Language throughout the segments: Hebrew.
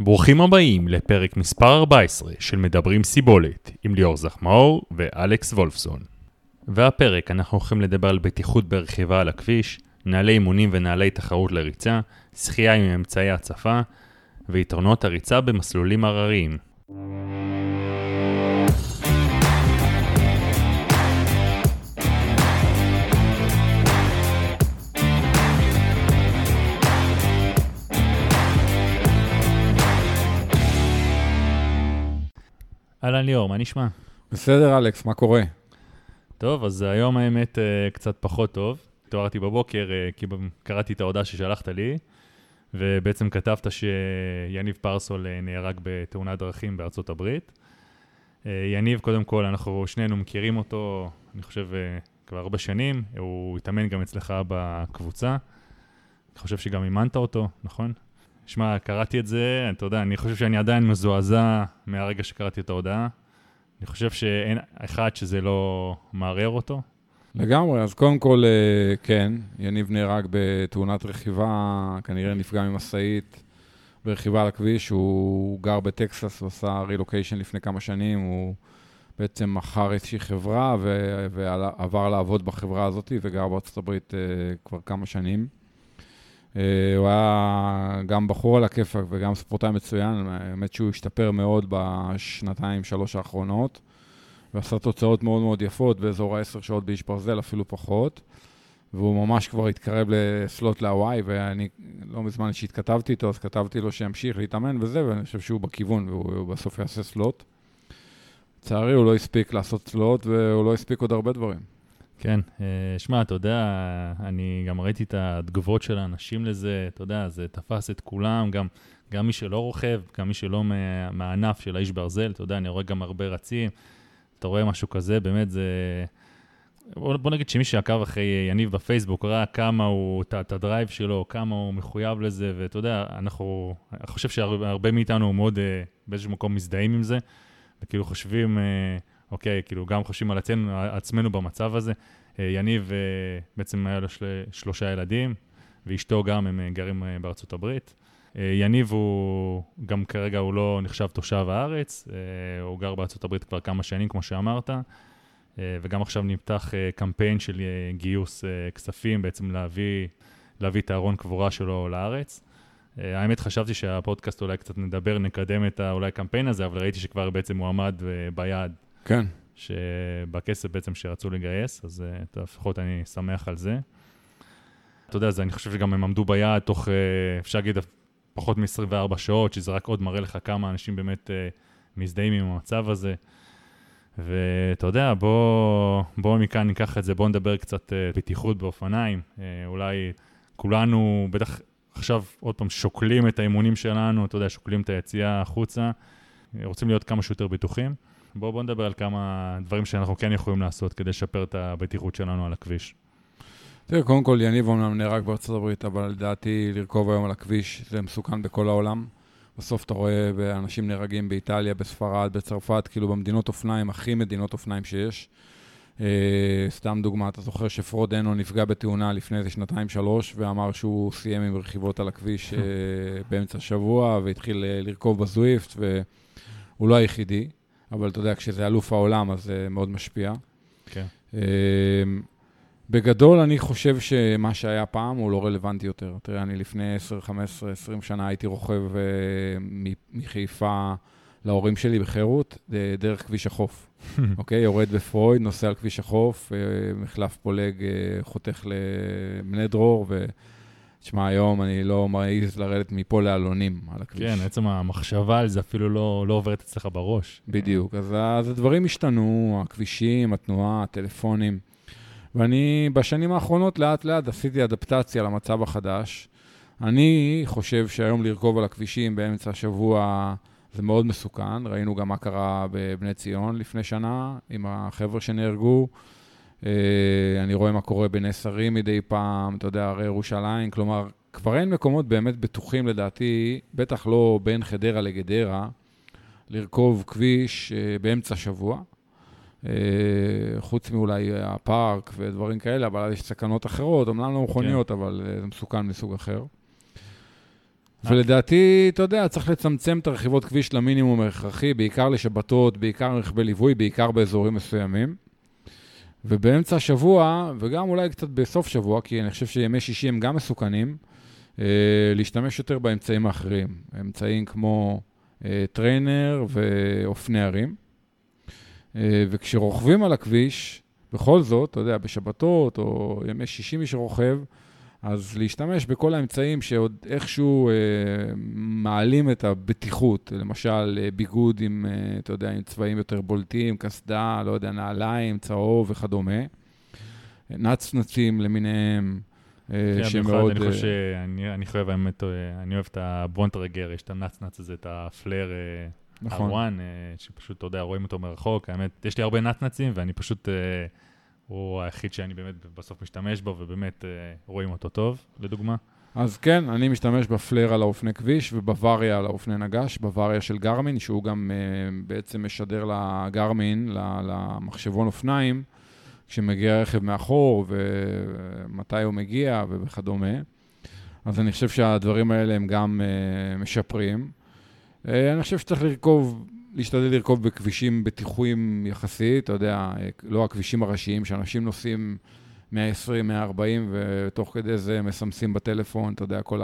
ברוכים הבאים לפרק מספר 14 של מדברים סיבולת עם ליאור זחמאור ואלכס וולפסון. והפרק אנחנו הולכים לדבר על בטיחות ברכיבה על הכביש, נעלי אימונים ונעלי תחרות לריצה, שחייה עם אמצעי הצפה ויתרונות הריצה במסלולים הרריים. אהלן ליאור, מה נשמע? בסדר, אלכס, מה קורה? טוב, אז היום האמת אה, קצת פחות טוב. התעוררתי בבוקר, אה, כי קראתי את ההודעה ששלחת לי, ובעצם כתבת שיניב פרסול אה, נהרג בתאונת דרכים בארצות הברית. יניב, קודם כל, אנחנו שנינו מכירים אותו, אני חושב, כבר הרבה שנים. הוא התאמן גם אצלך בקבוצה. אני חושב שגם אימנת אותו, נכון? שמע, קראתי את זה, אתה יודע, אני חושב שאני עדיין מזועזע מהרגע שקראתי את ההודעה. אני חושב שאין אחד שזה לא מערער אותו. לגמרי, אז קודם כל, אה, כן, יניב נהרג בתאונת רכיבה, כנראה נפגע ממשאית ברכיבה על הכביש, הוא גר בטקסס, הוא עשה רילוקיישן לפני כמה שנים, הוא בעצם מכר איזושהי חברה ועבר לעבוד בחברה הזאת וגר בארצות הברית אה, כבר כמה שנים. אה, הוא היה גם בחור על הכיפאק וגם ספורטאי מצוין, האמת שהוא השתפר מאוד בשנתיים, שלוש האחרונות, ועשה תוצאות מאוד מאוד יפות באזור ה-10 שעות באיש ברזל, אפילו פחות, והוא ממש כבר התקרב לסלוט להוואי, ואני לא מזמן שהתכתבתי איתו, אז כתבתי לו שימשיך להתאמן וזה, ואני חושב שהוא בכיוון, והוא בסוף יעשה סלוט. לצערי, הוא לא הספיק לעשות סלוט, והוא לא הספיק עוד הרבה דברים. כן, אה, שמע, אתה יודע, אני גם ראיתי את התגובות של האנשים לזה, אתה יודע, זה תפס את כולם, גם, גם מי שלא רוכב, גם מי שלא מה, מהענף של האיש ברזל, אתה יודע, אני רואה גם הרבה רצים, אתה רואה משהו כזה, באמת זה... בוא, בוא נגיד שמי שעקב אחרי יניב בפייסבוק ראה כמה הוא, את, הדרייב שלו, כמה הוא מחויב לזה, ואתה יודע, אנחנו, אני חושב שהרבה מאיתנו מאוד אה, באיזשהו מקום מזדהים עם זה, וכאילו חושבים... אה, אוקיי, כאילו גם חושבים על עצמנו, עצמנו במצב הזה. אה, יניב אה, בעצם היה לו של, שלושה ילדים, ואשתו גם, הם אה, גרים בארצות הברית. יניב הוא, גם כרגע הוא לא נחשב תושב הארץ, הוא גר בארצות הברית כבר כמה שנים, כמו שאמרת, וגם עכשיו נפתח קמפיין של גיוס כספים, בעצם להביא, להביא את הארון קבורה שלו לארץ. האמת, חשבתי שהפודקאסט אולי קצת נדבר, נקדם את אולי הקמפיין הזה, אבל ראיתי שכבר בעצם הוא עמד ביעד כן. שבכסף בעצם שרצו לגייס, אז לפחות אני שמח על זה. אתה יודע, זה, אני חושב שגם הם עמדו ביעד תוך, uh, אפשר להגיד, פחות מ-24 שעות, שזה רק עוד מראה לך כמה אנשים באמת uh, מזדהים עם המצב הזה. ואתה יודע, בוא, בוא מכאן ניקח את זה, בוא נדבר קצת בטיחות באופניים. אולי כולנו, בטח עכשיו עוד פעם שוקלים את האימונים שלנו, אתה יודע, שוקלים את היציאה החוצה, רוצים להיות כמה שיותר בטוחים. בואו בוא נדבר על כמה דברים שאנחנו כן יכולים לעשות כדי לשפר את הבטיחות שלנו על הכביש. תראה, קודם כל, יניב אומנם נהרג בארצות הברית, אבל לדעתי לרכוב היום על הכביש זה מסוכן בכל העולם. בסוף אתה רואה אנשים נהרגים באיטליה, בספרד, בצרפת, כאילו במדינות אופניים, הכי מדינות אופניים שיש. Uh, סתם דוגמה, אתה זוכר שפרוד אנו נפגע בתאונה לפני איזה שנתיים-שלוש, ואמר שהוא סיים עם רכיבות על הכביש uh, באמצע השבוע, והתחיל uh, לרכוב בזוויפט, והוא לא היחידי. אבל אתה יודע, כשזה אלוף העולם, אז זה מאוד משפיע. כן. אמ, בגדול, אני חושב שמה שהיה פעם הוא לא רלוונטי יותר. תראה, אני לפני 10, 15, 20 שנה הייתי רוכב uh, מחיפה להורים שלי בחירות, דרך כביש החוף. אוקיי? יורד בפרויד, נוסע על כביש החוף, uh, מחלף פולג, uh, חותך לבני דרור, ו... תשמע, היום אני לא מעז לרדת מפה לאלונים על הכביש. כן, עצם המחשבה על זה אפילו לא, לא עוברת אצלך בראש. בדיוק, אז, אז הדברים השתנו, הכבישים, התנועה, הטלפונים. ואני בשנים האחרונות לאט-לאט עשיתי אדפטציה למצב החדש. אני חושב שהיום לרכוב על הכבישים באמצע השבוע זה מאוד מסוכן. ראינו גם מה קרה בבני ציון לפני שנה עם החבר'ה שנהרגו. אה, אני רואה מה קורה בנס הרים מדי פעם, אתה יודע, הרי ירושלים, כלומר, כבר אין מקומות באמת בטוחים לדעתי, בטח לא בין חדרה לגדרה, לרכוב כביש אה, באמצע שבוע. אה, חוץ מאולי הפארק ודברים כאלה, אבל יש סכנות אחרות, אמנם לא מכוניות, כן. אבל זה מסוכן מסוג אחר. ולדעתי, אתה יודע, צריך לצמצם את הרכיבות כביש למינימום ההכרחי, בעיקר לשבתות, בעיקר רכבי ליווי, בעיקר באזורים מסוימים. ובאמצע השבוע, וגם אולי קצת בסוף שבוע, כי אני חושב שימי שישי הם גם מסוכנים, אה, להשתמש יותר באמצעים האחרים. אמצעים כמו אה, trainer ואופני הרים. אה, וכשרוכבים על הכביש, בכל זאת, אתה יודע, בשבתות או ימי שישי מי שרוכב, אז להשתמש בכל האמצעים שעוד איכשהו אה, מעלים את הבטיחות, למשל אה, ביגוד עם, אה, אתה יודע, עם צבעים יותר בולטים, קסדה, לא יודע, נעליים, צהוב וכדומה. נצנצים למיניהם, אה, שמאוד... אני חושב אה, שאני אני חושב, האמת, אה, אני אוהב את הברונטרגר, יש את הנצנץ הזה, את הפלר. אה, נכון. הוואן, שפשוט, אתה יודע, רואים אותו מרחוק. האמת, יש לי הרבה נצנצים, ואני פשוט... הוא היחיד שאני באמת בסוף משתמש בו, ובאמת אה, רואים אותו טוב, לדוגמה. אז כן, אני משתמש בפלר על האופני כביש ובוואריה על האופני נגש, בוואריה של גרמין, שהוא גם uh, בעצם משדר לגרמין, למחשבון אופניים, כשמגיע רכב מאחור ומתי הוא מגיע וכדומה. אז אני חושב שהדברים האלה הם גם uh, משפרים. Uh, אני חושב שצריך לרכוב להשתדל לרכוב בכבישים בטיחויים יחסית, אתה יודע, לא הכבישים הראשיים, שאנשים נוסעים 120, 140, ותוך כדי זה מסמסים בטלפון, אתה יודע, כל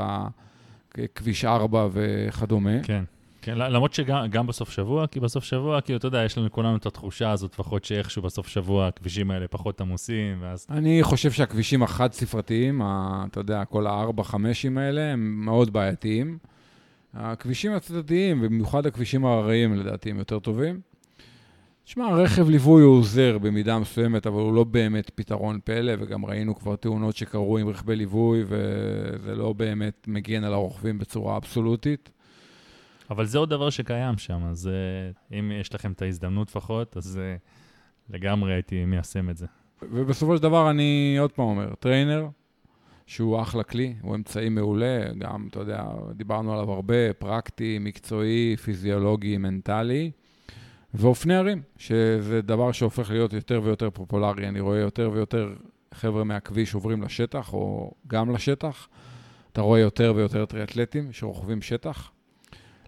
הכביש 4 וכדומה. כן. כן, למרות שגם בסוף שבוע, כי בסוף שבוע, כאילו, אתה יודע, יש לנו כולנו את התחושה הזאת, לפחות שאיכשהו בסוף שבוע הכבישים האלה פחות עמוסים, ואז... אני חושב שהכבישים החד-ספרתיים, אתה יודע, כל הארבע, חמישים האלה, הם מאוד בעייתיים. הכבישים הצדדיים, במיוחד הכבישים ההרריים, לדעתי, הם יותר טובים. תשמע, רכב ליווי הוא עוזר במידה מסוימת, אבל הוא לא באמת פתרון פלא, וגם ראינו כבר תאונות שקרו עם רכבי ליווי, וזה לא באמת מגן על הרוכבים בצורה אבסולוטית. אבל זה עוד דבר שקיים שם, אז אה, אם יש לכם את ההזדמנות לפחות, אז אה, לגמרי הייתי מיישם את זה. ובסופו של דבר, אני עוד פעם אומר, trainer, שהוא אחלה כלי, הוא אמצעי מעולה, גם, אתה יודע, דיברנו עליו הרבה, פרקטי, מקצועי, פיזיולוגי, מנטלי, ואופני ערים, שזה דבר שהופך להיות יותר ויותר פופולרי. אני רואה יותר ויותר חבר'ה מהכביש עוברים לשטח, או גם לשטח. אתה רואה יותר ויותר טריאטלטים שרוכבים שטח.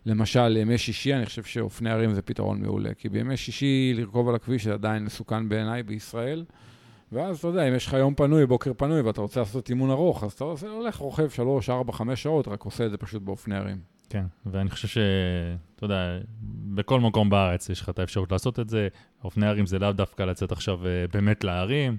למשל, ימי שישי, אני חושב שאופני ערים זה פתרון מעולה, כי בימי שישי לרכוב על הכביש זה עדיין מסוכן בעיניי בישראל. ואז אתה יודע, אם יש לך יום פנוי, בוקר פנוי, ואתה רוצה לעשות אימון ארוך, אז אתה עושה, הולך, רוכב 3, 4, 5 שעות, רק עושה את זה פשוט באופני ערים. כן, ואני חושב ש... אתה יודע, בכל מקום בארץ יש לך את האפשרות לעשות את זה. אופני ערים זה לאו דווקא לצאת עכשיו אה, באמת לערים.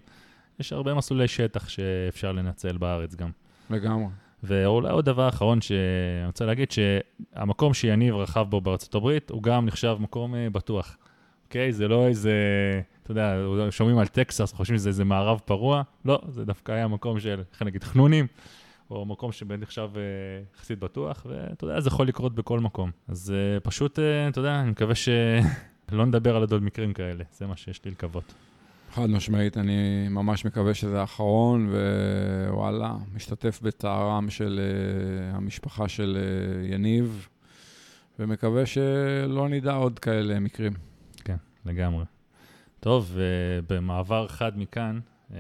יש הרבה מסלולי שטח שאפשר לנצל בארץ גם. לגמרי. ואולי עוד דבר אחרון שאני רוצה להגיד, שהמקום שיניב רכב בו בארצות הברית, הוא גם נחשב מקום אה, בטוח. אוקיי? זה לא איזה, אתה יודע, שומעים על טקסס, חושבים שזה איזה מערב פרוע. לא, זה דווקא היה מקום של, איך נגיד, חנונים, או מקום שבאמת נחשב אה, יחסית בטוח, ואתה יודע, זה יכול לקרות בכל מקום. אז uh, פשוט, uh, אתה יודע, אני מקווה שלא נדבר על עוד מקרים כאלה, זה מה שיש לי לקוות. חד משמעית, אני ממש מקווה שזה האחרון, ווואלה, משתתף בצערם של uh, המשפחה של uh, יניב, ומקווה שלא נדע עוד כאלה מקרים. לגמרי. טוב, uh, במעבר חד מכאן, uh,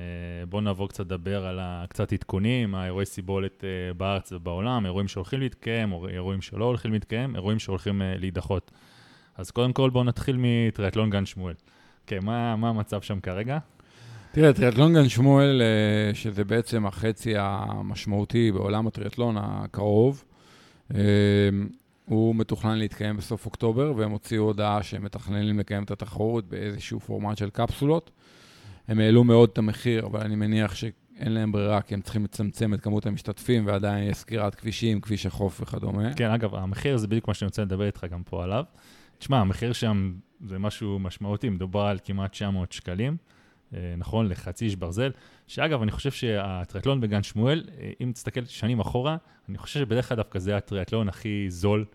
בואו נעבור קצת לדבר על קצת עדכונים, האירועי סיבולת uh, בארץ ובעולם, אירועים שהולכים להתקיים, אירועים שלא הולכים להתקיים, אירועים שהולכים להידחות. אז קודם כל בואו נתחיל מטריאטלון גן שמואל. כן, מה, מה המצב שם כרגע? תראה, טריאטלון גן שמואל, שזה בעצם החצי המשמעותי בעולם הטריאטלון הקרוב, הוא מתוכנן להתקיים בסוף אוקטובר, והם הוציאו הודעה שהם מתכננים לקיים את התחרות באיזשהו פורמט של קפסולות. הם העלו מאוד את המחיר, אבל אני מניח שאין להם ברירה, כי הם צריכים לצמצם את כמות המשתתפים, ועדיין יש סגירת כבישים, כביש החוף וכדומה. כן, אגב, המחיר זה בדיוק מה שאני רוצה לדבר איתך גם פה עליו. תשמע, המחיר שם זה משהו משמעותי, מדובר על כמעט 900 שקלים, נכון, לחצי איש ברזל, שאגב, אני חושב שהטריאטלון בגן שמואל, אה, אם תסתכל שנים אחורה, אני חושב שבדרך כלל דווקא זה הטריאטלון הכי זול,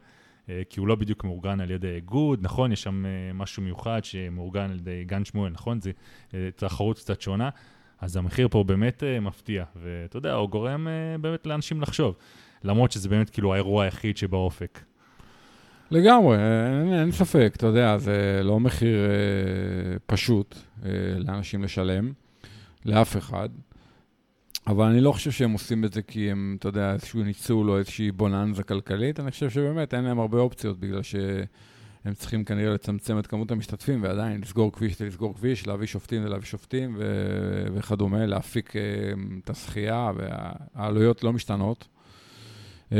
אה, כי הוא לא בדיוק מאורגן על ידי איגוד, נכון? יש שם משהו מיוחד שמאורגן על ידי גן שמואל, נכון? זו תחרות קצת שונה. אז המחיר פה באמת מפתיע, ואתה יודע, הוא גורם באמת לאנשים לחשוב, למרות שזה באמת כאילו האירוע היחיד שבאופק. לגמרי, אין, אין ספק, אתה יודע, זה לא מחיר אה, פשוט אה, לאנשים לשלם, לאף אחד. אבל אני לא חושב שהם עושים את זה כי הם, אתה יודע, איזשהו ניצול או איזושהי בוננזה כלכלית, אני חושב שבאמת אין להם הרבה אופציות, בגלל שהם צריכים כנראה לצמצם את כמות המשתתפים, ועדיין לסגור כביש זה לסגור כביש, להביא שופטים זה להביא שופטים ו- וכדומה, להפיק אה, את השחייה, והעלויות לא משתנות. אה,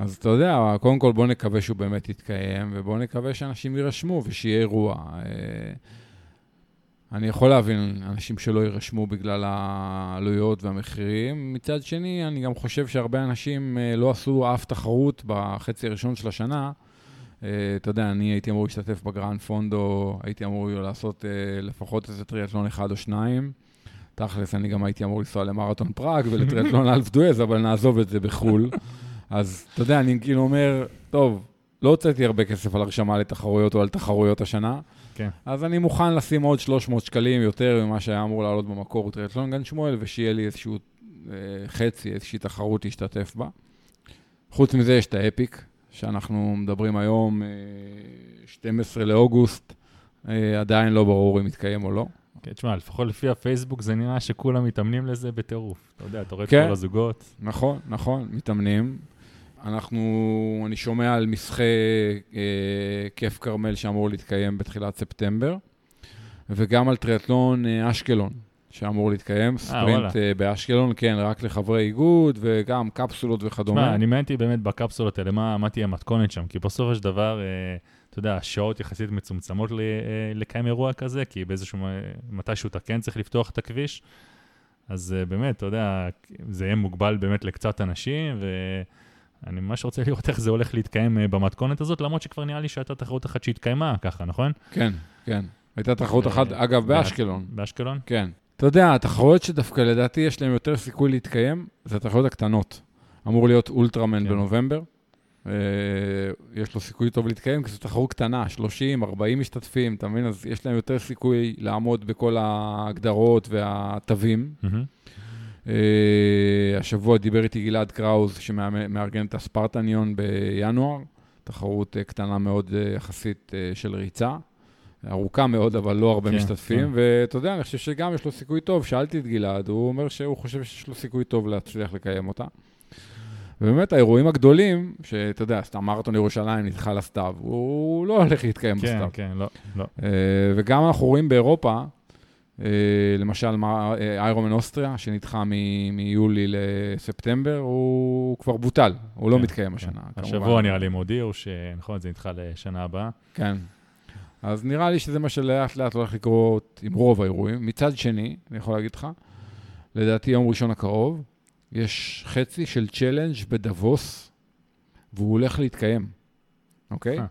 אז אתה יודע, קודם כל בוא נקווה שהוא באמת יתקיים, ובוא נקווה שאנשים יירשמו ושיהיה אירוע. אה, אני יכול להבין אנשים שלא יירשמו בגלל העלויות והמחירים. מצד שני, אני גם חושב שהרבה אנשים אה, לא עשו אף תחרות בחצי הראשון של השנה. אה, אתה יודע, אני הייתי אמור להשתתף בגרנד פונדו, הייתי אמור לעשות לפחות איזה טריאטלון אחד או שניים. תכלס, אני גם הייתי אמור לנסוע למרתון פראג ולטריאטלון אלפ ד'ואז, אבל נעזוב את זה בחו"ל. אז אתה יודע, אני כאילו אומר, טוב, לא הוצאתי הרבה כסף על הרשמה לתחרויות או על תחרויות השנה, כן. אז אני מוכן לשים עוד 300 שקלים יותר ממה שהיה אמור לעלות במקור טריאטלון גן שמואל, ושיהיה לי איזשהו אה, חצי, איזושהי תחרות להשתתף בה. חוץ מזה יש את האפיק, שאנחנו מדברים היום, אה, 12 לאוגוסט, אה, עדיין לא ברור אם יתקיים או לא. כן, תשמע, לפחות לפי הפייסבוק זה נראה שכולם מתאמנים לזה בטירוף. אתה יודע, אתה רואה כן. את כל הזוגות. נכון, נכון, מתאמנים. אנחנו, אני שומע על מסחי אה, כיף כרמל שאמור להתקיים בתחילת ספטמבר, וגם על טריאטלון אה, אשקלון, שאמור להתקיים, אה, ספרינט אה, באשקלון, כן, רק לחברי איגוד, וגם קפסולות וכדומה. תשמע, אני מעניין באמת בקפסולות האלה, מה, מה תהיה המתכונת שם, כי בסופו של דבר, אה, אתה יודע, השעות יחסית מצומצמות ל, אה, לקיים אירוע כזה, כי באיזשהו, מתישהו אתה כן צריך לפתוח את הכביש, אז אה, באמת, אתה יודע, זה יהיה מוגבל באמת לקצת אנשים, ו... אני ממש רוצה לראות איך זה הולך להתקיים אה, במתכונת הזאת, למרות שכבר נראה לי שהייתה תחרות אחת שהתקיימה ככה, נכון? כן, כן. הייתה תחרות אחת, אגב, באשקלון. באשקלון? כן. אתה יודע, התחרויות שדווקא לדעתי יש להן יותר סיכוי להתקיים, זה התחרויות הקטנות. אמור להיות אולטראמן כן. בנובמבר. אה, יש לו סיכוי טוב להתקיים, כי זו תחרות קטנה, 30, 40 משתתפים, אתה מבין? אז יש להם יותר סיכוי לעמוד בכל ההגדרות והתווים. Mm-hmm. Uh, השבוע דיבר איתי גלעד קראוז, שמארגן את הספרטניון בינואר, תחרות uh, קטנה מאוד uh, יחסית של ריצה. ארוכה מאוד, אבל לא הרבה כן, משתתפים, כן. ואתה יודע, אני חושב שגם יש לו סיכוי טוב. שאלתי את גלעד, הוא אומר שהוא חושב שיש לו סיכוי טוב להצליח לקיים אותה. ובאמת, האירועים הגדולים, שאתה יודע, סתם מרתון ירושלים נדחה לסתיו, הוא לא הולך להתקיים כן, בסתיו. כן, כן, לא, לא. וגם אנחנו רואים באירופה, אה, למשל, איירומן אוסטריה, שנדחה מיולי לספטמבר, הוא כבר בוטל, הוא לא כן, מתקיים כן. השנה. השבוע נראה לי הם הודיעו שנכון, זה נדחה לשנה הבאה. כן. אז נראה לי שזה מה שלאט לאט הולך לקרות עם רוב האירועים. מצד שני, אני יכול להגיד לך, לדעתי יום ראשון הקרוב, יש חצי של צ'לנג' בדבוס, והוא הולך להתקיים, אוקיי? אה.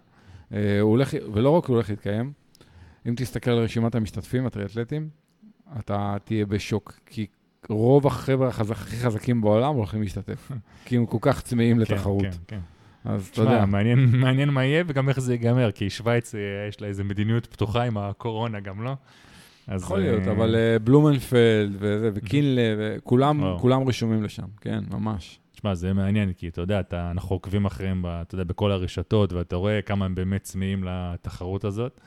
אה, הוא הולך, ולא רק הוא הולך להתקיים, אם תסתכל על רשימת המשתתפים, הטריאטלטים, אתה תהיה בשוק, כי רוב החבר'ה החזק, הכי חזקים בעולם הולכים להשתתף, כי הם כל כך צמאים כן, לתחרות. כן, כן. אז אתה יודע. מעניין, מעניין מה יהיה וגם איך זה ייגמר, כי שווייץ, אה, יש לה איזו מדיניות פתוחה עם הקורונה גם, לא? יכול להיות, uh... אבל uh, בלומנפלד וזה, וקינלה, וכולם כולם רשומים לשם, כן, ממש. תשמע, זה מעניין, כי אתה יודע, אתה, אנחנו עוקבים אחריהם, אתה יודע, בכל הרשתות, ואתה רואה כמה הם באמת צמאים לתחרות הזאת.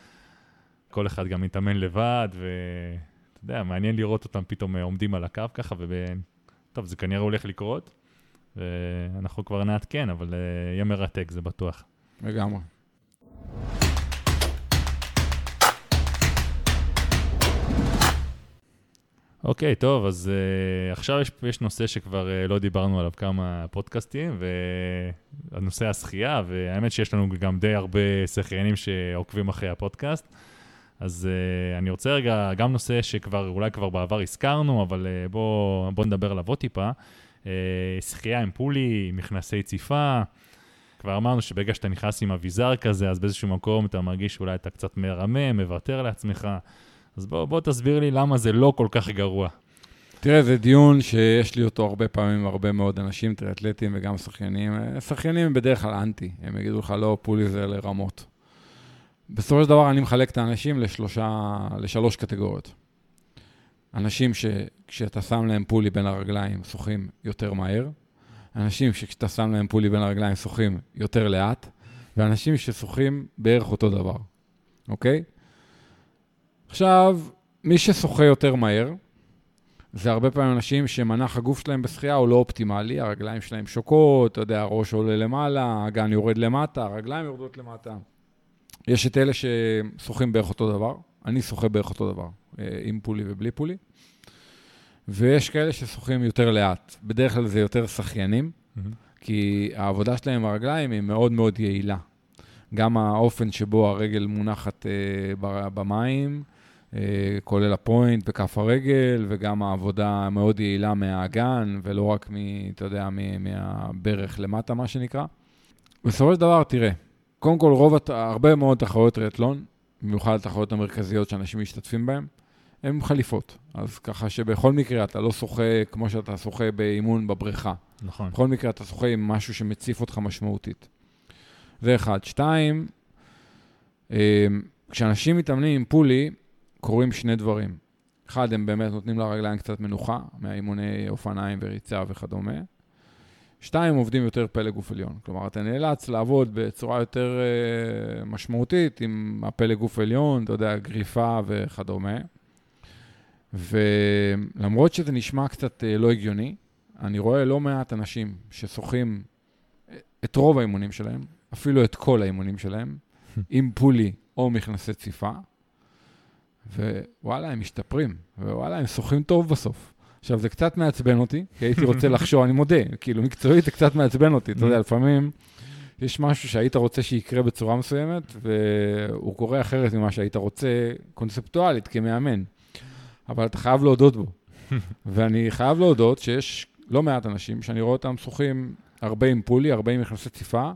כל אחד גם מתאמן לבד, יודע, מעניין לראות אותם פתאום אה, עומדים על הקו ככה, וטוב, זה כנראה הולך לקרות, ואנחנו כבר נעדכן, אבל uh, יהיה מרתק, זה בטוח. לגמרי. אוקיי, okay, טוב, אז uh, עכשיו יש, יש נושא שכבר uh, לא דיברנו עליו כמה פודקאסטים, והנושא השחייה, והאמת שיש לנו גם די הרבה שחיינים שעוקבים אחרי הפודקאסט. אז uh, אני רוצה רגע, גם נושא שכבר, אולי כבר בעבר הזכרנו, אבל uh, בואו בוא נדבר עליו עוד טיפה. Uh, שחייה עם פולי, מכנסי ציפה. כבר אמרנו שברגע שאתה נכנס עם אביזר כזה, אז באיזשהו מקום אתה מרגיש שאולי אתה קצת מרמם, מוותר לעצמך. אז בוא, בוא תסביר לי למה זה לא כל כך גרוע. תראה, זה דיון שיש לי אותו הרבה פעמים הרבה מאוד אנשים, טריאטלטים וגם שחיינים. שחיינים הם בדרך כלל אנטי, הם יגידו לך, לא, פולי זה לרמות. בסופו של דבר אני מחלק את האנשים לשלושה, לשלוש קטגוריות. אנשים שכשאתה שם להם פולי בין הרגליים שוחים יותר מהר, אנשים שכשאתה שם להם פולי בין הרגליים שוחים יותר לאט, ואנשים ששוחים בערך אותו דבר, אוקיי? עכשיו, מי ששוחה יותר מהר, זה הרבה פעמים אנשים שמנח הגוף שלהם בשחייה הוא לא אופטימלי, הרגליים שלהם שוקות, אתה יודע, הראש עולה למעלה, האגן יורד למטה, הרגליים יורדות למטה. יש את אלה ששוחים בערך אותו דבר, אני שוחה בערך אותו דבר, אה, עם פולי ובלי פולי, ויש כאלה ששוחים יותר לאט. בדרך כלל זה יותר שחיינים, Mm-hmm. כי העבודה שלהם עם הרגליים היא מאוד מאוד יעילה. גם האופן שבו הרגל מונחת אה, במים, אה, כולל הפוינט בכף הרגל, וגם העבודה המאוד יעילה מהאגן, ולא רק, מ, אתה יודע, מ- מהברך למטה, מה שנקרא. בסופו של דבר, תראה, קודם כל, רוב, הרבה מאוד תחרויות טריאטלון, במיוחד התחרויות המרכזיות שאנשים משתתפים בהן, הן חליפות. אז ככה שבכל מקרה אתה לא שוחה כמו שאתה שוחה באימון בבריכה. נכון. בכל מקרה אתה שוחה עם משהו שמציף אותך משמעותית. זה אחד. שתיים, אה, כשאנשים מתאמנים עם פולי, קורים שני דברים. אחד, הם באמת נותנים לרגליים קצת מנוחה, מהאימוני אופניים וריצה וכדומה. שתיים, עובדים יותר פלג גוף עליון. כלומר, אתה נאלץ לעבוד בצורה יותר uh, משמעותית עם הפלג גוף עליון, אתה יודע, גריפה וכדומה. ולמרות שזה נשמע קצת uh, לא הגיוני, אני רואה לא מעט אנשים ששוחים את רוב האימונים שלהם, אפילו את כל האימונים שלהם, עם פולי או מכנסי ציפה, ווואלה, הם משתפרים, ווואלה, הם שוחים טוב בסוף. עכשיו, זה קצת מעצבן אותי, כי הייתי רוצה לחשוב, אני מודה, כאילו, מקצועית זה קצת מעצבן אותי, אתה יודע, לפעמים יש משהו שהיית רוצה שיקרה בצורה מסוימת, והוא קורה אחרת ממה שהיית רוצה קונספטואלית כמאמן. אבל אתה חייב להודות בו. ואני חייב להודות שיש לא מעט אנשים שאני רואה אותם שוחים הרבה עם פולי, הרבה עם מכנסי ציפה,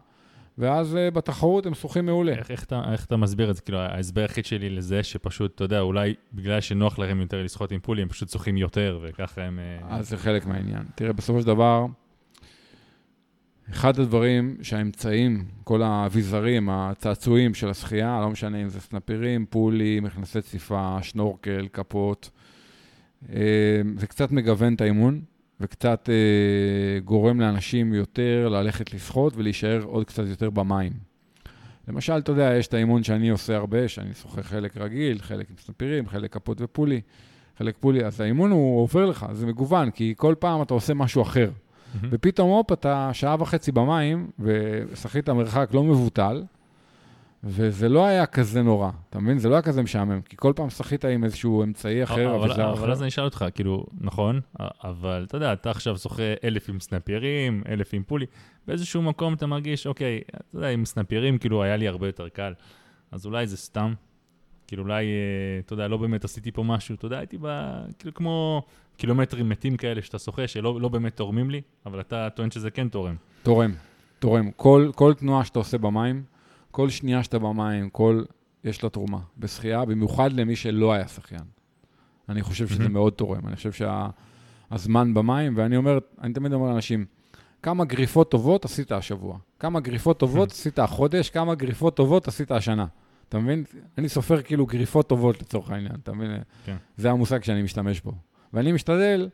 ואז uh, בתחרות הם שוחים מעולה. איך, איך, אתה, איך אתה מסביר את זה? כאילו, ההסבר היחיד שלי לזה שפשוט, אתה יודע, אולי בגלל שנוח להם יותר לשחות עם פולי, הם פשוט שוחים יותר, וככה הם... אה, אז זה חלק מהעניין. תראה, בסופו של דבר, אחד הדברים שהאמצעים, כל האביזרים, הצעצועים של השחייה, לא משנה אם זה סנפירים, פולי, מכנסי ציפה, שנורקל, כפות, אה, זה קצת מגוון את האימון, וקצת אה, גורם לאנשים יותר ללכת לשחות ולהישאר עוד קצת יותר במים. למשל, אתה יודע, יש את האימון שאני עושה הרבה, שאני שוחה חלק רגיל, חלק עם סנפירים, חלק כפות ופולי, חלק פולי, אז האימון הוא עובר לך, זה מגוון, כי כל פעם אתה עושה משהו אחר. מהמם. ופתאום, הופ, אתה שעה וחצי במים, ושחית מרחק לא מבוטל, וזה לא היה כזה נורא, אתה מבין? זה לא היה כזה משעמם, כי כל פעם שחית עם איזשהו אמצעי אחר, אבל, אביזר אבל אחר. אז אני אשאל אותך, כאילו, נכון, אבל אתה יודע, אתה עכשיו שוחה אלף עם סנפיירים, אלף עם פולי, באיזשהו מקום אתה מרגיש, אוקיי, אתה יודע, עם סנפיירים, כאילו, היה לי הרבה יותר קל. אז אולי זה סתם, כאילו, אולי, אה, אתה יודע, לא באמת עשיתי פה משהו, אתה יודע, הייתי ב... כאילו, כמו קילומטרים מתים כאלה שאתה שוחה, שלא לא באמת תורמים לי, אבל אתה טוען שזה כן תורם. תורם, תורם. כל, כל תנועה שאתה עושה במים, כל שנייה שאתה במים, כל... יש לה תרומה. בשחייה, במיוחד למי שלא היה שחיין. אני חושב שזה. מאוד תורם. אני חושב שהזמן במים, ואני אומר, אני תמיד אומר לאנשים, כמה גריפות טובות עשית השבוע? כמה גריפות טובות עשית החודש? כמה גריפות טובות עשית השנה? אתה מבין? אני סופר כאילו גריפות טובות לצורך העניין, אתה מבין? כן. זה המושג שאני משתמש בו. ואני משתדל,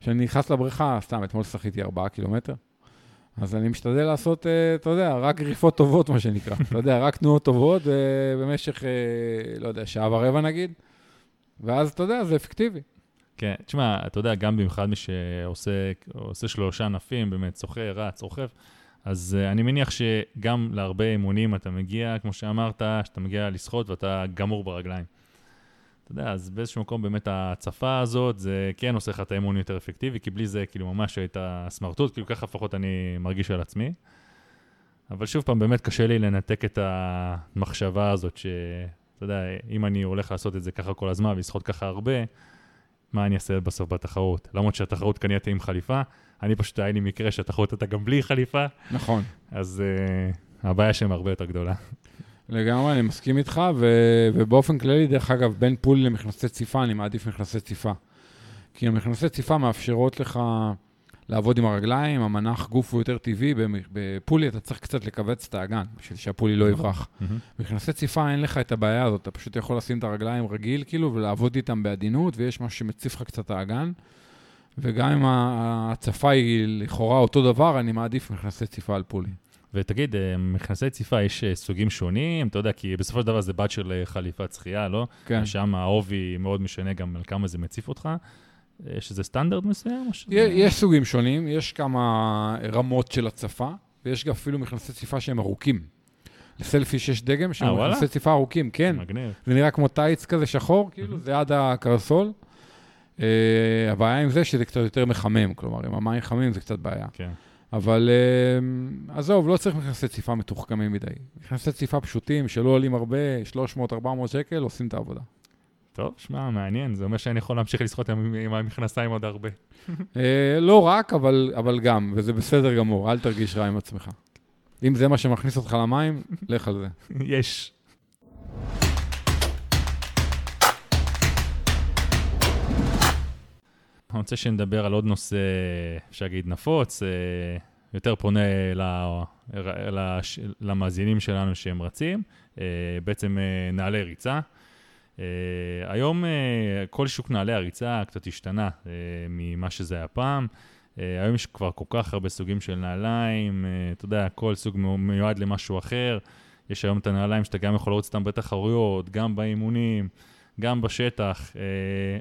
כשאני נכנס לבריכה, סתם, אתמול שחיתי ארבעה קילומטר, אז אני משתדל לעשות, אה, אתה יודע, רק גריפות טובות, מה שנקרא. אתה יודע, רק תנועות טובות אה, במשך, אה, לא יודע, שעה ורבע נגיד, ואז, אתה יודע, זה אפקטיבי. כן, תשמע, אתה יודע, גם במיוחד מי שעושה עושה שלושה ענפים, באמת, שוחה, רץ, רוכב, אז אני מניח שגם להרבה אימונים אתה מגיע, כמו שאמרת, שאתה מגיע לשחות ואתה גמור ברגליים. אתה יודע, אז באיזשהו מקום באמת ההצפה הזאת, זה כן עושה לך את האימון יותר אפקטיבי, כי בלי זה כאילו ממש היית סמרטוט, כאילו ככה לפחות אני מרגיש על עצמי. אבל שוב פעם, באמת קשה לי לנתק את המחשבה הזאת, שאתה יודע, אם אני הולך לעשות את זה ככה כל הזמן ולשחות ככה הרבה, מה אני אעשה בסוף בתחרות? למרות שהתחרות כנראה תהיה עם חליפה, אני פשוט, היה לי מקרה שהתחרות הייתה גם בלי חליפה, נכון. אז uh, הבעיה שם הרבה יותר גדולה. לגמרי, אני מסכים איתך, ו- ובאופן כללי, דרך אגב, בין פולי למכנסי ציפה, אני מעדיף מכנסי ציפה. כי המכנסי ציפה מאפשרות לך לעבוד עם הרגליים, המנח גוף הוא יותר טבעי, בפולי אתה צריך קצת לכווץ את האגן, בשביל שהפולי לא יברח. מכנסי ציפה אין לך את הבעיה הזאת, אתה פשוט יכול לשים את הרגליים רגיל, כאילו, ולעבוד איתם בעדינות, ויש משהו שמציף לך קצת האגן. וגם אם ההצפה היא לכאורה אותו דבר, אני מעדיף מכנסי ציפה על פולי. ותגיד, אה, מכנסי ציפה, יש אה, סוגים שונים? אתה יודע, כי בסופו של דבר זה בת של אה, חליפת שחייה, לא? כן. שם העובי מאוד משנה גם על כמה זה מציף אותך. יש איזה סטנדרט מסוים? שזה- יש סוגים שונים, יש כמה רמות של הצפה, ויש גם אפילו מכנסי ציפה שהם ארוכים. לסלפיש יש דגם שהם? מכנסי ציפה ארוכים, כן. מגניב. זה נראה כמו טייץ כזה שחור, כאילו. זה עד הקרסול. הבעיה עם זה שזה קצת יותר מחמם, כלומר, אם המים חמים זה קצת בעיה. כן. אבל עזוב, לא צריך מכנסי ציפה מתוחכמים מדי. מכנסי ציפה פשוטים, שלא עולים הרבה, 300-400 שקל, עושים את העבודה. טוב, שמע, מעניין, זה אומר שאני יכול להמשיך לשחות עם, עם המכנסיים עוד הרבה. אה, לא רק, אבל, אבל גם, וזה בסדר גמור, אל תרגיש רע עם עצמך. אם זה מה שמכניס אותך למים, לך על זה. יש. אני רוצה שנדבר על עוד נושא, אפשר להגיד נפוץ, אה, יותר פונה ל- למאזינים שלנו שהם רצים, אה, בעצם אה, נעלי ריצה. היום כל שוק נעלי הריצה קצת השתנה ממה שזה היה פעם. היום יש כבר כל כך הרבה סוגים של נעליים, אתה יודע, כל סוג מיועד למשהו אחר. יש היום את הנעליים שאתה גם יכול לרוץ אותם בתחרויות, גם באימונים, גם בשטח. אה,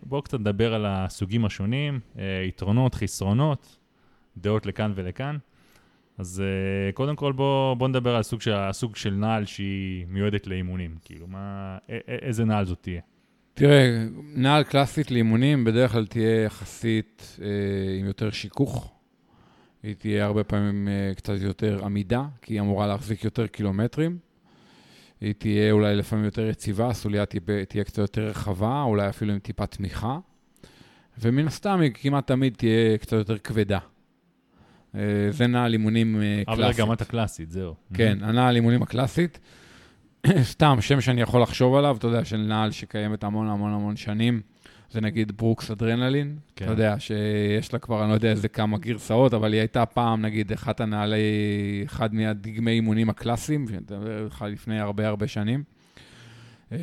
בואו קצת נדבר על הסוגים השונים, אה, יתרונות, חסרונות, דעות לכאן ולכאן. אז אה, קודם כל בואו בוא נדבר על הסוג של, הסוג של נעל שהיא מיועדת לאימונים. כאילו, מה, א- א- איזה נעל זאת תהיה? תראה, נעל קלאסית לאימונים בדרך כלל תהיה יחסית אה, עם יותר שיכוך. היא תהיה הרבה פעמים אה, קצת יותר עמידה, כי היא אמורה להחזיק יותר קילומטרים. היא תהיה אולי לפעמים יותר יציבה, הסוליה תהיה, תהיה קצת יותר רחבה, אולי אפילו עם טיפה תמיכה. ומן הסתם היא כמעט תמיד תהיה קצת יותר כבדה. אה, זה נעל אימונים אה, אבל קלאסית. רמת הקלאסית, זהו. כן, הנעל אימונים הקלאסית. סתם, שם שאני יכול לחשוב עליו, אתה יודע, של נעל שקיימת המון המון המון שנים, זה נגיד ברוקס אדרנלין. כן. אתה יודע, שיש לה כבר, אני לא יודע איזה כמה גרסאות, אבל היא הייתה פעם, נגיד, אחת הנעלי, אחד מהדגמי אימונים הקלאסיים, לפני הרבה הרבה שנים. אה,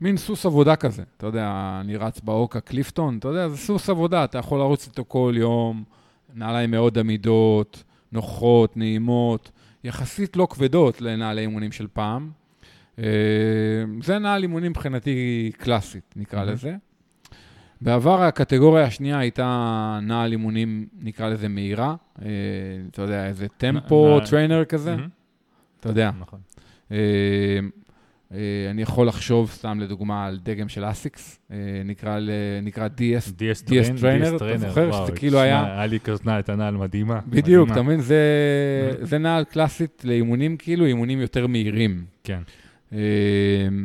מין סוס עבודה כזה, אתה יודע, אני רץ באוקה קליפטון, אתה יודע, זה סוס עבודה, אתה יכול לרוץ איתו כל יום, נעליים מאוד עמידות, נוחות, נעימות, יחסית לא כבדות לנעלי אימונים של פעם. אה, זה נעל אימונים מבחינתי קלאסית, נקרא מהמם. לזה. בעבר הקטגוריה השנייה הייתה נעל אימונים, נקרא לזה מהירה, אה, אתה יודע, איזה טמפו נעל- trainer כזה, מהמם. אתה יודע. נכון. אה, אני יכול לחשוב סתם לדוגמה על דגם של אסיקס, נקרא נקרא DS DS DS Trainer, אתה זוכר שזה כאילו היה- היה לי כזאת נעל, את הנעל מדהימה. בדיוק, אתה. מבין? זה, זה נעל קלאסית לאימונים, כאילו אימונים יותר מהירים. כן. אה,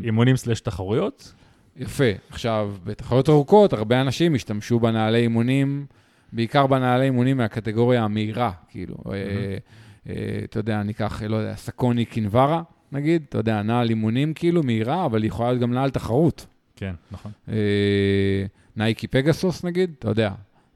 אימונים סלש תחרויות? יפה. עכשיו, בתחרויות ארוכות, הרבה אנשים השתמשו בנעלי אימונים, בעיקר בנעלי אימונים מהקטגוריה המהירה, כאילו. אה, אה, אתה יודע, ניקח, לא יודע, סקוני קינברה, נגיד, אתה יודע, נעל אימונים כאילו מהירה, אבל היא יכולה להיות גם נעל תחרות. כן, נכון. נייקי פגסוס, נגיד, אתה יודע,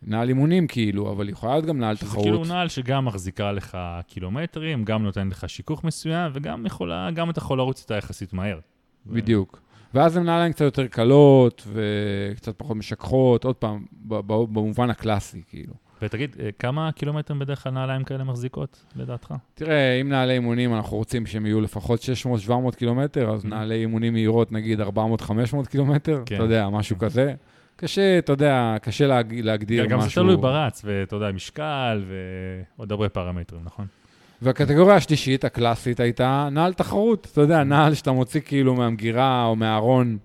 נעל אימונים כאילו, אבל היא יכולה להיות גם נעל שזה תחרות. כאילו נעל שגם מחזיקה לך קילומטרים, גם נותנת לך שיכוך מסוים, וגם יכולה, גם אתה יכול לרוץ איתה יחסית מהר. בדיוק. ואז הן נעליים קצת יותר קלות וקצת פחות משככות, עוד פעם, במובן הקלאסי, כאילו. ותגיד, אה, כמה קילומטרים בדרך כלל נעליים כאלה מחזיקות, לדעתך? תראה, אם נעלי אימונים, אנחנו רוצים שהם יהיו לפחות 600-700 קילומטר, אז Mhm. נעלי אימונים מהירות, נגיד 400-500 קילומטר, כן. אתה יודע, משהו כזה. קשה, אתה יודע, קשה להג- להגדיר גם משהו. זה תלוי ברץ, ואתה יודע, משקל ועוד הרבה פרמטרים, נכון? והקטגוריה השלישית, הקלאסית, הייתה נעל תחרות. אתה יודע, נעל שאתה מוציא כאילו מהמגירה או מהארון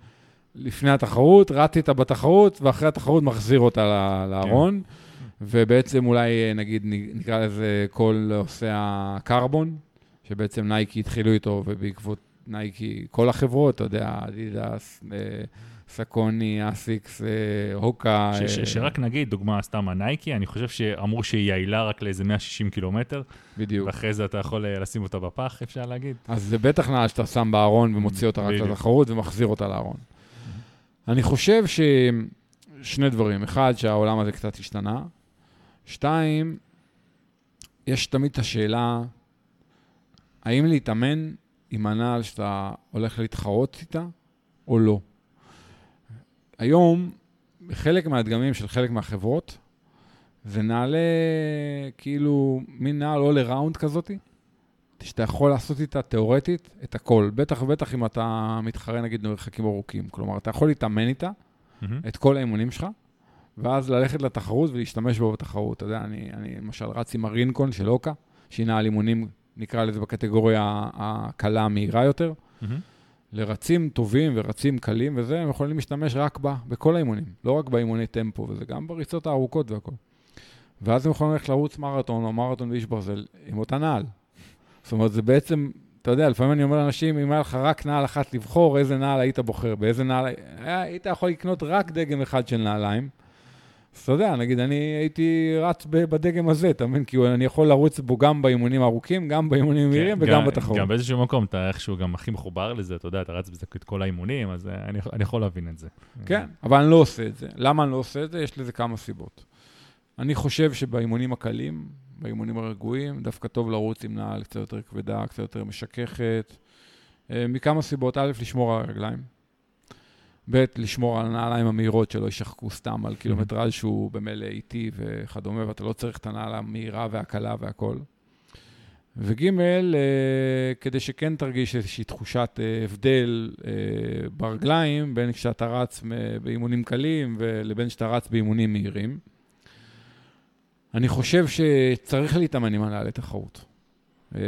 לפני התחרות, רץ איתה בתחרות, ואחרי התחרות מחזיר אותה לארון. ובעצם אולי, נגיד, נקרא לזה כל נושא הקרבון, שבעצם נייקי התחילו איתו, ובעקבות נייקי, כל החברות, אתה יודע, אדידס, אה, סקוני, אסיקס, אה, הוקה. ש- ש- אה, שרק נגיד, דוגמה סתם הנייקי, אני חושב שאמרו שהיא יעילה רק לאיזה 160 קילומטר, בדיוק. ואחרי זה אתה יכול אה, לשים אותה בפח, אפשר להגיד. אז זה בטח נעל שאתה שם בארון ומוציא אותה רק. לתחרות ומחזיר אותה לארון. אני חושב ששני דברים. אחד, שהעולם הזה קצת השתנה. שתיים, יש תמיד את השאלה, האם להתאמן עם הנעל שאתה הולך להתחרות איתה או לא. היום, בחלק מהדגמים של חלק מהחברות, זה נעלה, כאילו, מין נעל all around כזאתי, שאתה יכול לעשות איתה תיאורטית את הכל, בטח ובטח אם אתה מתחרה נגיד במרחקים ארוכים. כלומר, אתה יכול להתאמן איתה, מהמם. את כל האימונים שלך, ואז ללכת לתחרות ולהשתמש בו בתחרות. אתה יודע, אני, אני למשל רץ עם הרינקון של אוקה, שהיא נעה אימונים, נקרא לזה בקטגוריה הקלה המהירה יותר. מהמם. לרצים טובים ורצים קלים וזה, הם יכולים להשתמש רק בה, בכל האימונים, לא רק באימוני טמפו, וזה גם בריצות הארוכות והכל. ואז הם יכולים ללכת לרוץ מרתון או מרתון באיש ברזל עם אותה נעל. זאת אומרת, זה בעצם, אתה יודע, לפעמים אני אומר לאנשים, אם היה לך רק נעל אחת לבחור, איזה נעל היית בוחר, באיזה נעל, היה, היית יכול לקנות רק דגם אחד של נעליים. אז אתה יודע, נגיד, אני הייתי רץ בדגם הזה, אתה מבין? כי אני יכול לרוץ בו גם באימונים הארוכים, גם באימונים כן, וגם גם- בתחרות. גם באיזשהו מקום, אתה איכשהו גם הכי מחובר לזה, אתה יודע, אתה רץ בזה את כל האימונים, אז אה, אני אני יכול להבין את זה. כן, אבל אני לא עושה את זה. למה אני לא עושה את זה? יש לזה כמה סיבות. אני חושב שבאימונים הקלים, באימונים הרגועים, דווקא טוב לרוץ עם נעל קצת יותר כבדה, קצת יותר משככת. אה, מכמה סיבות. א', לשמור על הרגליים. ב', לשמור על הנעליים המהירות שלא יישחקו סתם על קילומטראז' שהוא במילא איטי וכדומה, ואתה לא צריך את הנעל המהירה והקלה והכל. וג', אה, כדי שכן תרגיש איזושהי תחושת אה, הבדל אה, ברגליים בין כשאתה רץ באימונים קלים ולבין כשאתה רץ באימונים מהירים. אני חושב שצריך להתאמן עם הנעלי תחרות. אה,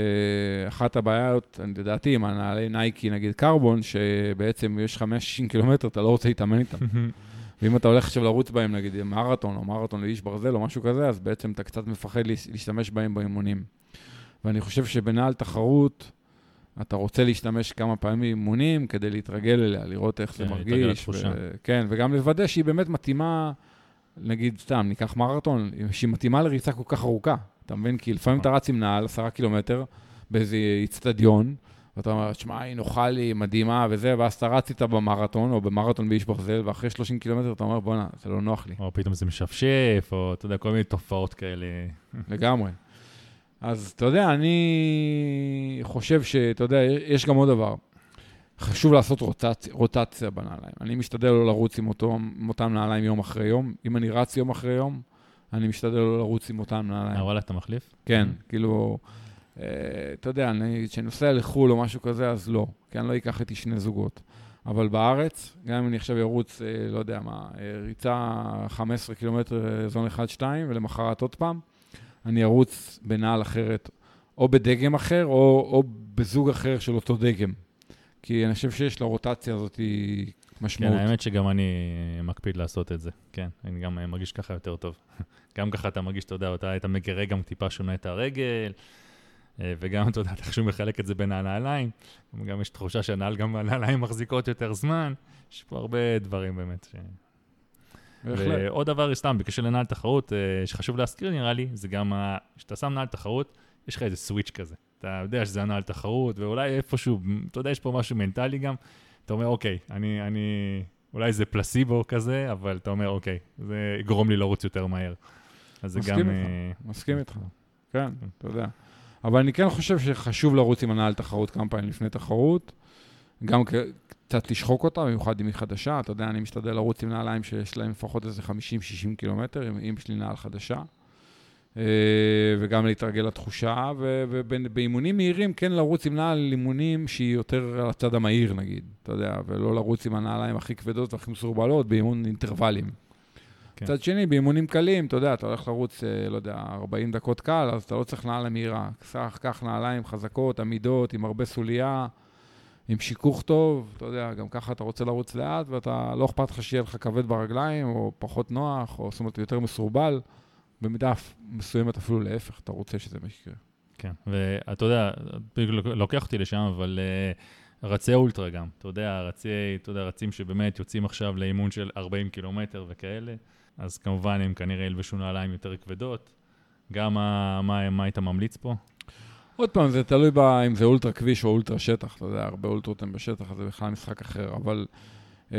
אחת הבעיות, לדעתי, עם הנעלי נייקי, נגיד קרבון, שבעצם יש לך 160 קילומטר, אתה לא רוצה להתאמן איתם. ואם אתה הולך עכשיו לרוץ בהם, נגיד מרתון או מרתון לאיש ברזל או משהו כזה, אז בעצם אתה קצת מפחד להש- להשתמש בהם באימונים. ואני חושב שבנעל תחרות, אתה רוצה להשתמש כמה פעמים באימונים כדי להתרגל אליה, לראות איך זה כן, להתרגל מרגיש. ו- כן, וגם לוודא שהיא באמת מתאימה, נגיד, סתם, ניקח מרתון, שהיא מתאימה לריצה כל כך ארוכה. אתה מבין? כי לפעמים אתה רץ עם נעל, עשרה קילומטר, באיזה איצטדיון, ואתה אומר, שמע, היא נוחה לי, מדהימה וזה, ואז אתה רץ איתה במרתון, או במרתון באיש ברזל, ואחרי 30 קילומטר אתה אומר, בואנה, זה לא נוח לי. או פתאום זה משפשף, או אתה יודע, כל מיני תופעות כאלה. לגמרי. אז אתה יודע, אני חושב שאתה יודע, יש גם עוד דבר. חשוב לעשות רוטציה, רוטציה בנעליים. אני משתדל לא לרוץ עם, אותו, עם אותם נעליים יום אחרי יום. אם אני רץ יום אחרי יום, אני משתדל לא לרוץ עם אותם נעליים. אה, וואלה, אתה מחליף? כן, כאילו, אה, אתה יודע, אני- כשאני נוסע לחו"ל או משהו כזה, אז לא, כי אני לא אקח איתי שני זוגות. אבל בארץ, גם אם אני עכשיו ארוץ, אה, לא יודע מה, אה, ריצה 15 קילומטר זון 1-2, ולמחרת עוד פעם, אני ארוץ בנעל אחרת, או בדגם אחר, או, או בזוג אחר של אותו דגם. כי אני חושב שיש לרוטציה הזאת כן, משמעות. האמת שגם אני מקפיד לעשות את זה. כן, אני גם אה, מרגיש ככה יותר טוב. גם ככה אתה מרגיש, אתה יודע, אתה, אתה מגרה גם טיפה שונה את הרגל, אה, וגם, אתה יודע, אתה איכשהו מחלק את זה בין הנעליים. גם יש תחושה שהנעל, גם הנעליים מחזיקות יותר זמן. יש פה הרבה דברים באמת. ש... ועוד דבר, סתם, בקשר לנעל תחרות, אה, שחשוב להזכיר נראה לי, זה גם, כשאתה שם נעל תחרות, יש לך איזה סוויץ' כזה. אתה יודע שזה הנעל תחרות, ואולי איפשהו, אתה יודע, יש פה משהו מנטלי גם. אתה אומר, אוקיי, אני, אני, אולי זה פלסיבו כזה, אבל אתה אומר, אוקיי, זה יגרום לי לרוץ יותר מהר. אז זה מסכים גם... איתך. אה, מסכים איתך. כן, אתה יודע. אבל אני כן חושב שחשוב לרוץ עם הנעל תחרות כמה פעמים לפני תחרות. גם קצת לשחוק אותה, במיוחד אם היא חדשה. אתה יודע, אני משתדל לרוץ עם נעליים שיש להם לפחות איזה 50-60 קילומטר, אם אם יש לי נעל חדשה. אה, וגם להתרגל לתחושה, ובאימונים מהירים כן לרוץ עם נעל אימונים שהיא יותר על הצד המהיר נגיד, אתה יודע, ולא לרוץ עם הנעליים הכי כבדות והכי מסורבלות באימון אינטרוולים. כן. מצד שני, באימונים קלים, אתה יודע, אתה הולך לרוץ, אה, לא יודע, 40 דקות קל, אז אתה לא צריך נעל מהירה. קח, קח נעליים חזקות, עמידות, עם הרבה סוליה, עם שיכוך טוב, אתה יודע, גם ככה אתה רוצה לרוץ לאט, ואתה, לא אכפת לך שיהיה לך כבד ברגליים, או פחות נוח, או זאת אומרת, יותר מסורבל. במידה מסוימת אפילו להפך, אתה רוצה שזה מה שיקרה. כן, ואתה יודע, לוקח אותי לשם, אבל uh, רצי אולטרה גם, אתה יודע, רצי, אתה יודע, רצים שבאמת יוצאים עכשיו לאימון של 40 קילומטר וכאלה, אז כמובן הם כנראה ילבשו נעליים יותר כבדות. גם מה, מה, מה היית ממליץ פה? עוד פעם, זה תלוי ב, אם זה אולטרה כביש או אולטרה שטח, אתה יודע, הרבה אולטרות הם בשטח, אז זה בכלל משחק אחר, אבל אה,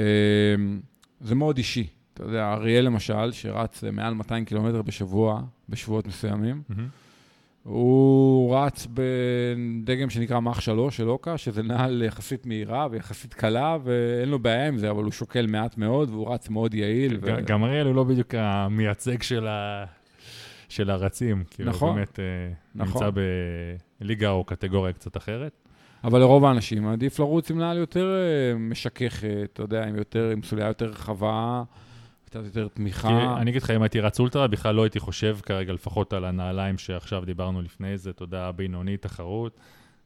זה מאוד אישי. אתה יודע, אריאל למשל, שרץ אה, מעל 200 קילומטר בשבוע, בשבועות מסוימים, הוא רץ בדגם שנקרא מאח 3 של אוקה, שזה נעל יחסית מהירה ויחסית קלה, ואין לו בעיה עם זה, אבל הוא שוקל מעט מאוד, והוא רץ מאוד יעיל. ו... גם אריאל הוא לא בדיוק המייצג של, ה... של הרצים, כאילו, נכון, הוא באמת אה, נכון. נמצא בליגה או קטגוריה קצת אחרת. אבל לרוב האנשים עדיף לרוץ עם נעל יותר אה, משככת, אתה יודע, עם יותר, עם סוליה יותר רחבה, קצת יותר תמיכה. אני אגיד לך, אם הייתי רץ אולטרה, בכלל לא הייתי חושב כרגע לפחות על הנעליים שעכשיו דיברנו לפני זה, יודע, בינוני, תחרות.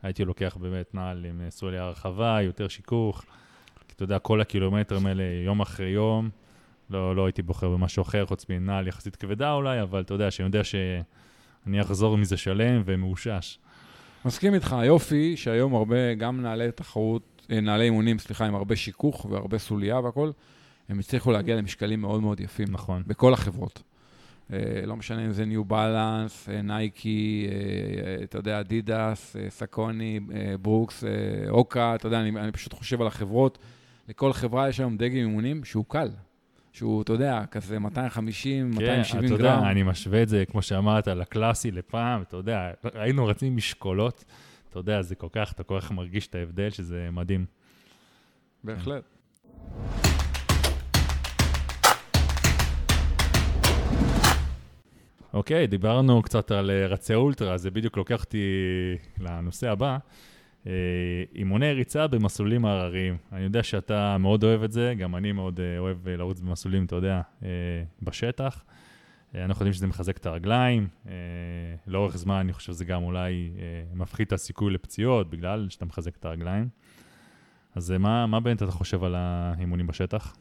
הייתי לוקח באמת נעל עם אה, סוליה הרחבה, יותר שיכוך. אתה יודע, כל הקילומטרים האלה, יום אחרי יום, לא, לא הייתי בוחר במשהו אחר, חוץ מנעל יחסית כבדה אולי, אבל אתה יודע, שאני יודע שאני אחזור מזה שלם ומאושש. מסכים איתך, היופי שהיום הרבה, גם נעלי תחרות, אה, נעלי אימונים, סליחה, עם הרבה שיכוך והרבה סוליה והכול, הם הצליחו להגיע למשקלים מאוד מאוד יפים. נכון. בכל החברות. אה, לא משנה אם זה ניו בלנס, אה, נייקי, אתה יודע, אדידס, סקוני, ברוקס, הוקה, אתה יודע, אני, אני פשוט חושב על החברות. לכל חברה יש היום דגם אימונים שהוא קל. שהוא, אתה יודע, כזה 250, כן, 270 גרם. כן, אתה יודע, אני משווה את זה, כמו שאמרת, לקלאסי לפעם, אתה יודע, היינו רצים משקולות, אתה יודע, זה כל כך, אתה כל כך מרגיש את ההבדל, שזה מדהים. בהחלט. אוקיי, דיברנו קצת על אה, רצי אולטרה, זה בדיוק לוקח אותי לנושא הבא. אה, אימוני ריצה במסלולים הרריים. אני יודע שאתה מאוד אוהב את זה, גם אני מאוד אה, אוהב לרוץ במסלולים, אתה יודע, בשטח. אנחנו יודעים שזה מחזק את הרגליים. לאורך זמן אני חושב שזה גם אולי מפחית את הסיכוי לפציעות, בגלל שאתה מחזק את הרגליים. אז מה, מה באמת אתה חושב על האימונים בשטח?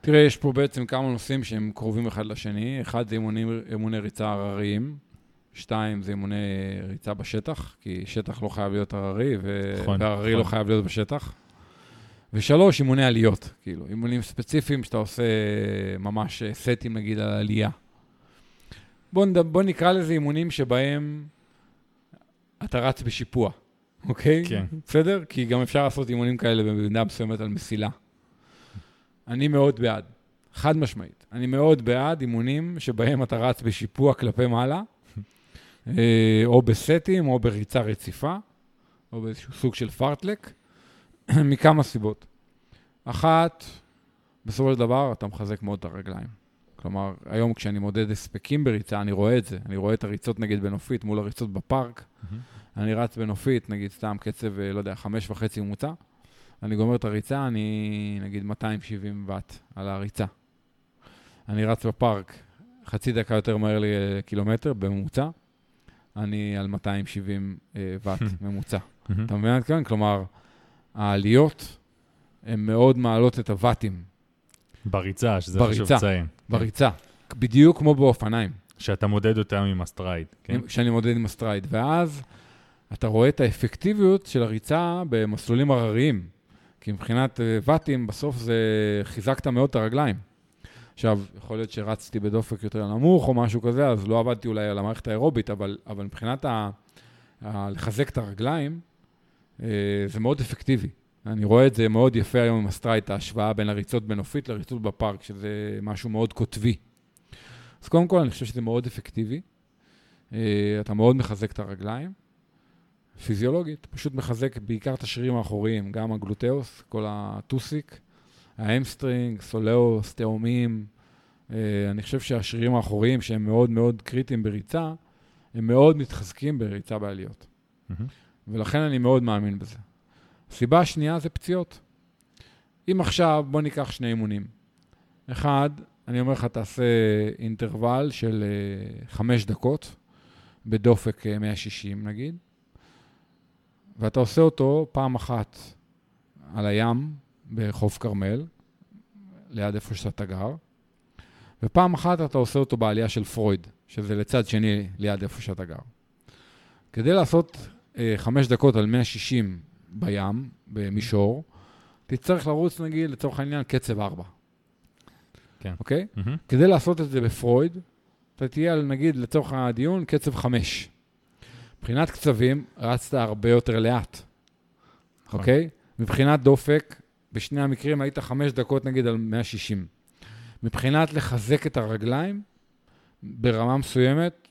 תראה, יש פה בעצם כמה נושאים שהם קרובים אחד לשני. אחד זה אימונים, אימוני ריצה הרריים, שתיים זה אימוני ריצה בשטח, כי שטח לא חייב להיות הררי, ו... נכון, והררי לא נכון. לא חייב להיות בשטח. ושלוש, אימוני עליות, כאילו, אימונים ספציפיים שאתה עושה ממש סטים, נגיד, על עלייה. בוא, נד... בוא נקרא לזה אימונים שבהם אתה רץ בשיפוע, אוקיי? כן. בסדר? כי גם אפשר לעשות אימונים כאלה במידה מסוימת על מסילה. אני מאוד בעד, חד משמעית. אני מאוד בעד אימונים שבהם אתה רץ בשיפוע כלפי מעלה, אה, או בסטים, או בריצה רציפה, או באיזשהו סוג של פארטלק, מכמה סיבות. אחת, בסופו של דבר אתה מחזק מאוד את הרגליים. כלומר, היום כשאני מודד הספקים בריצה, אני רואה את זה. אני רואה את הריצות נגיד בנופית מול הריצות בפארק. אני רץ בנופית, נגיד סתם קצב, אה, לא יודע, חמש וחצי ממוצע. אני גומר את הריצה, אני נגיד 270 ואט על הריצה. אני רץ בפארק חצי דקה יותר מהר לקילומטר בממוצע, אני על 270 אה, ואט ממוצע. אתה מבין עד כאן? כלומר, העליות הן מאוד מעלות את הוואטים. בריצה, שזה בריצה, חשוב לציין. בריצה, כן. בדיוק כמו באופניים. שאתה מודד אותם עם ה Stryd, כן? שאני מודד עם ה Stryd, ואז אתה רואה את האפקטיביות של הריצה במסלולים הרריים. כי מבחינת אה, ואטים, בסוף זה חיזקת מאוד את הרגליים. עכשיו, יכול להיות שרצתי בדופק יותר נמוך או משהו כזה, אז לא עבדתי אולי על המערכת האירובית, אבל, אבל מבחינת ה, ה, לחזק את הרגליים, אה, זה מאוד אפקטיבי. אני רואה את זה מאוד יפה היום עם ה Stryd, ההשוואה בין הריצות בנופית לריצות בפארק, שזה משהו מאוד קוטבי. אז קודם כל, אני חושב שזה מאוד אפקטיבי. אה, אתה מאוד מחזק את הרגליים. פיזיולוגית, פשוט מחזק בעיקר את השרירים האחוריים, גם ה gluteus, כל הטוסיק, hamstring, soleus, תאומים. אה, אני חושב שהשרירים האחוריים, שהם מאוד מאוד קריטיים בריצה, הם מאוד מתחזקים בריצה בעליות. Mm-hmm. ולכן אני מאוד מאמין בזה. הסיבה השנייה זה פציעות. אם עכשיו, בוא ניקח שני אימונים. אחד, אני אומר לך, תעשה אינטרוול של uh, חמש דקות, בדופק 160 אה, נגיד, ואתה עושה אותו פעם אחת על הים בחוף כרמל, ליד איפה שאתה גר, ופעם אחת אתה עושה אותו בעלייה של פרויד, שזה לצד שני ליד איפה שאתה גר. כדי לעשות אה, חמש דקות על 160 בים, במישור, תצטרך לרוץ נגיד לצורך העניין קצב 4. כן. אוקיי? Mm-hmm. כדי לעשות את זה בפרויד, אתה תהיה על נגיד לצורך הדיון קצב 5. מבחינת קצבים, רצת הרבה יותר לאט, נכון. אוקיי? מבחינת דופק, בשני המקרים היית חמש דקות נגיד על 160. מבחינת לחזק את הרגליים, ברמה מסוימת,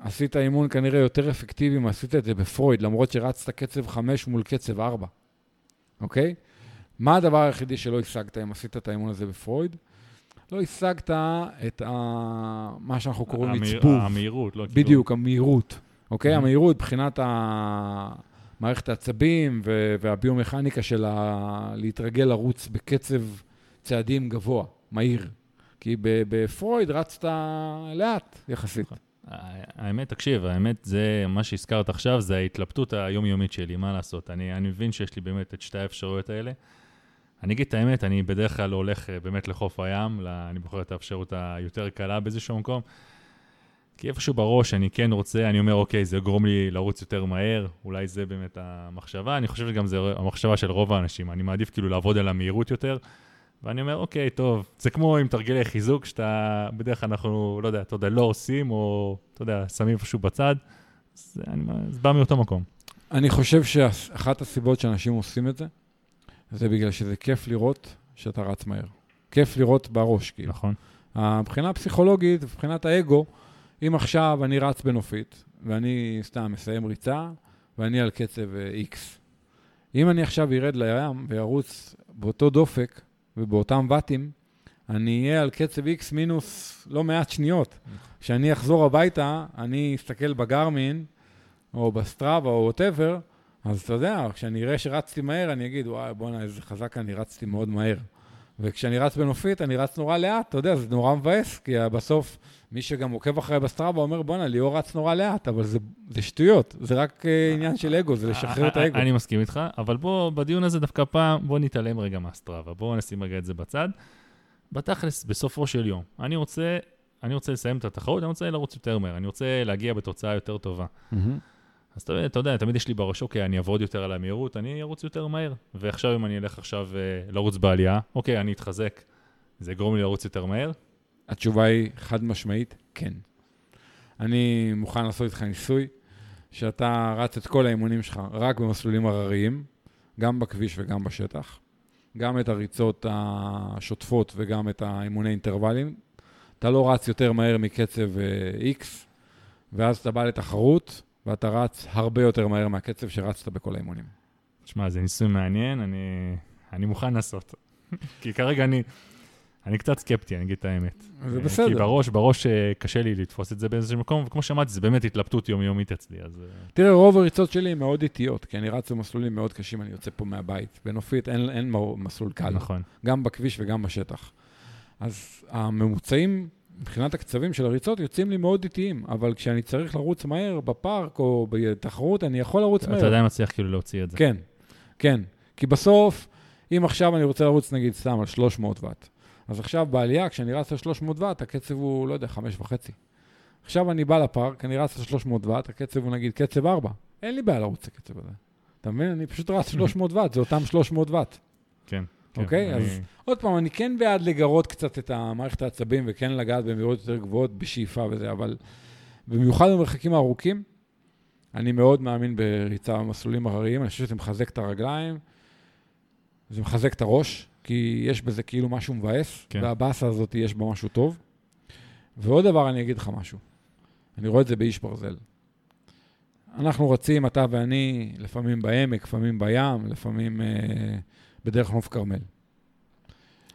עשית אימון כנראה יותר אפקטיבי אם עשית את זה בפרויד, למרות שרצת קצב 5 מול קצב 4, אוקיי? מה הדבר היחידי שלא השגת אם עשית את האימון הזה בפרויד? לא השגת את ה... מה שאנחנו קוראים המהיר, עצבוב. המהירות, לא כאילו... בדיוק, המהירות. אוקיי? Mm-hmm. המהירות מבחינת מערכת העצבים והביומכניקה של להתרגל לרוץ בקצב צעדים גבוה. מהיר. כי בפרויד רצת לאט יחסית. האמת, תקשיב, האמת זה, מה שהזכרת עכשיו, זה ההתלבטות היומיומית שלי, מה לעשות? אני, אני מבין שיש לי באמת את שתי האפשרויות האלה. אני אגיד את האמת, אני בדרך כלל הולך אה, באמת לחוף הים, לה, אני בוחר את האפשרות היותר קלה באיזשהו מקום. כי איפשהו בראש אני כן רוצה, אני אומר, אוקיי, זה יגרום לי לרוץ יותר מהר, אולי זה באמת המחשבה. אני חושב שגם זה המחשבה של רוב האנשים, אני מעדיף כאילו לעבוד על המהירות יותר. ואני אומר, אוקיי, טוב, זה כמו עם תרגילי חיזוק, שאתה, בדרך כלל אנחנו, לא יודע, אתה יודע, לא עושים, או, אתה יודע, שמים איפשהו בצד, זה, אני, זה בא מאותו מקום. אני חושב שאחת הסיבות שאנשים עושים את זה, זה בגלל שזה כיף לראות שאתה רץ מהר. כיף לראות בראש, כאילו. נכון. מבחינה הפסיכולוגית, מבחינת האגו, אם עכשיו אני רץ בנופית, ואני סתם מסיים ריצה, ואני על קצב X. אם אני עכשיו ארד לים וירוץ באותו דופק ובאותם ואטים, אני אהיה על קצב X מינוס לא מעט שניות. כשאני אחזור הביתה, אני אסתכל בגרמין, או בסטראבה, או ווטאבר, אז אתה יודע, כשאני אראה שרצתי מהר, אני אגיד, וואי, בואנה, איזה חזק אני רצתי מאוד מהר. וכשאני רץ בנופית, אני רץ נורא לאט, אתה יודע, זה נורא מבאס, כי בסוף, מי שגם עוקב אחרי בסטראבה אומר, בואנה, ליאור רץ נורא לאט, אבל זה, זה שטויות, זה רק uh, עניין של אגו, זה לשחרר את האגו. אני מסכים איתך, אבל בוא, בדיון הזה דווקא פעם, בוא נתעלם רגע מהסטראבה, בוא נשים רגע את זה בצד. בתכלס, בסופו של יום, אני רוצה, אני רוצה לסיים את התחרות, אני רוצה לרוץ יותר מהר, אני רוצה להגיע בתוצאה יותר טובה. Mm-hmm. אז אתה, אתה יודע, תמיד יש לי בראש, אוקיי, אני אעבוד יותר על המהירות, אני ארוץ יותר מהר. ועכשיו אם אני אלך עכשיו uh, לרוץ בעלייה, אוקיי, אני אתחזק, זה יגרום לי לרוץ יותר מהר? התשובה היא חד משמעית, כן. אני מוכן לעשות איתך ניסוי, שאתה רץ את כל האימונים שלך רק במסלולים הרריים, גם בכביש וגם בשטח, גם את הריצות השוטפות וגם את האימוני אינטרוולים. אתה לא רץ יותר מהר מקצב uh, X, ואז אתה בא לתחרות, ואתה רץ הרבה יותר מהר מהקצב שרצת בכל האימונים. תשמע, זה ניסוי מעניין, אני, אני מוכן לעשות. כי כרגע אני, אני קצת סקפטי, אני אגיד את האמת. זה בסדר. כי בראש, בראש אה, קשה לי לתפוס את זה באיזשהו מקום, וכמו שאמרתי, זה באמת התלבטות יומיומית אצלי, אז... אה. תראה, רוב הריצות שלי הן מאוד איטיות, כי אני רץ במסלולים מאוד קשים, אני יוצא פה מהבית. בנופית אין, אין מסלול קל. נכון. גם בכביש וגם בשטח. אז הממוצעים מבחינת הקצבים של הריצות יוצאים לי מאוד איטיים, אבל כשאני צריך לרוץ מהר בפארק או בתחרות, אני יכול לרוץ מהר. אתה עדיין מצליח כאילו להוציא את זה. כן, כן. כי בסוף, אם עכשיו אני רוצה לרוץ נגיד סתם על 300 ואט, אז עכשיו בעלייה, כשאני רץ על 300 ואט, הקצב הוא, לא יודע, 5.5. עכשיו אני בא לפארק, אני רץ על 300 ואט, הקצב הוא נגיד קצב 4. אין לי בעיה לרוץ את הקצב הזה. אתה מבין? אני פשוט רץ 300 ואט, זה אותם 300 ואט. כן. כן, אוקיי? אז עוד פעם, אני כן בעד לגרות קצת את המערכת העצבים וכן לגעת במהירות יותר גבוהות בשאיפה וזה, אבל במיוחד במרחקים הארוכים, אני מאוד מאמין בריצה במסלולים הרריים, אני חושב שזה מחזק את הרגליים, זה מחזק את הראש, כי יש בזה כאילו משהו מבאס, כן. והבאסה הזאת יש בה משהו טוב. ועוד דבר, אני אגיד לך משהו. אני רואה את זה באיש ברזל. אנחנו רצים, אתה ואני, לפעמים בעמק, לפעמים בים, לפעמים... אה, בדרך נוף כרמל.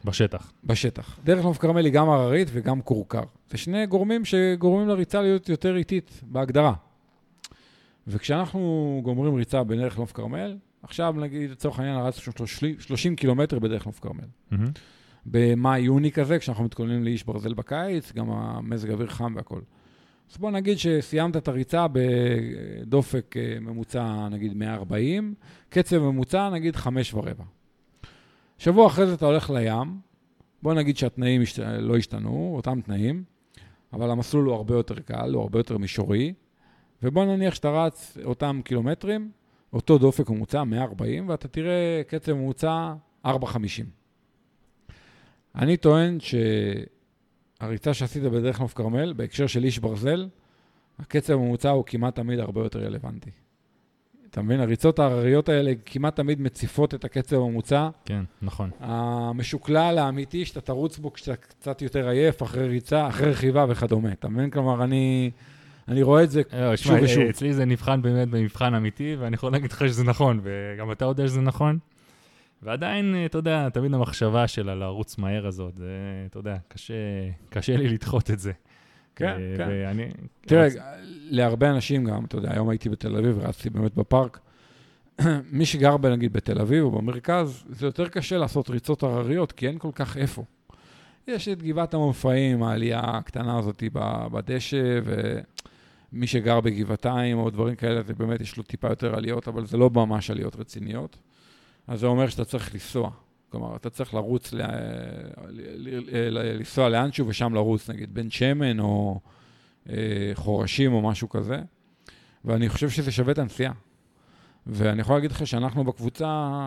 בשטח. בשטח. דרך נוף כרמל היא גם הררית וגם כורכר. זה שני גורמים שגורמים לריצה להיות יותר איטית בהגדרה. וכשאנחנו גומרים ריצה בדרך נוף כרמל, עכשיו נגיד לצורך העניין רצנו 30 קילומטר בדרך נוף כרמל. Mm-hmm. במאי-יוני כזה, כשאנחנו מתכוננים לאיש ברזל בקיץ, גם המזג אוויר חם והכול. אז בוא נגיד שסיימת את הריצה בדופק אה, ממוצע נגיד 140, קצב ממוצע נגיד 5 ורבע. שבוע אחרי זה אתה הולך לים, בוא נגיד שהתנאים השת... לא השתנו, אותם תנאים, אבל המסלול הוא הרבה יותר קל, הוא הרבה יותר מישורי, ובוא נניח שאתה רץ אותם קילומטרים, אותו דופק ממוצע, 140, ואתה תראה קצב ממוצע 4.50. אני טוען שהריצה שעשית בדרך נוף כרמל, בהקשר של איש ברזל, הקצב הממוצע הוא כמעט תמיד הרבה יותר רלוונטי. אתה מבין? הריצות ההרריות האלה כמעט תמיד מציפות את הקצב הממוצע. כן, נכון. המשוקלל האמיתי, שאתה תרוץ בו כשאתה קצת יותר עייף, אחרי ריצה, אחרי רכיבה וכדומה. אתה מבין? כלומר, אני, אני רואה את זה לא, שוב שמה, ושוב. אצלי זה נבחן באמת במבחן אמיתי, ואני יכול להגיד לך שזה נכון, וגם אתה יודע שזה נכון. ועדיין, אתה יודע, תמיד המחשבה של לרוץ מהר הזאת, זה, אתה יודע, קשה, קשה לי לדחות את זה. כן, אה, כן. ואני... תראה, להרבה אנשים גם, אתה יודע, היום הייתי בתל אביב ורצתי באמת בפארק. מי שגר נגיד בתל אביב או במרכז, זה יותר קשה לעשות ריצות הרריות, כי אין כל כך איפה. יש את גבעת המופעים, העלייה הקטנה הזאת בדשא, ומי שגר בגבעתיים או דברים כאלה, זה באמת יש לו טיפה יותר עליות, אבל זה לא ממש עליות רציניות. אז זה אומר שאתה צריך לנסוע. כלומר, אתה צריך לרוץ, לנסוע לאנשהו ושם לרוץ, נגיד בן שמן או אה, חורשים או משהו כזה. ואני חושב שזה שווה את הנסיעה. ואני יכול להגיד לך שאנחנו בקבוצה,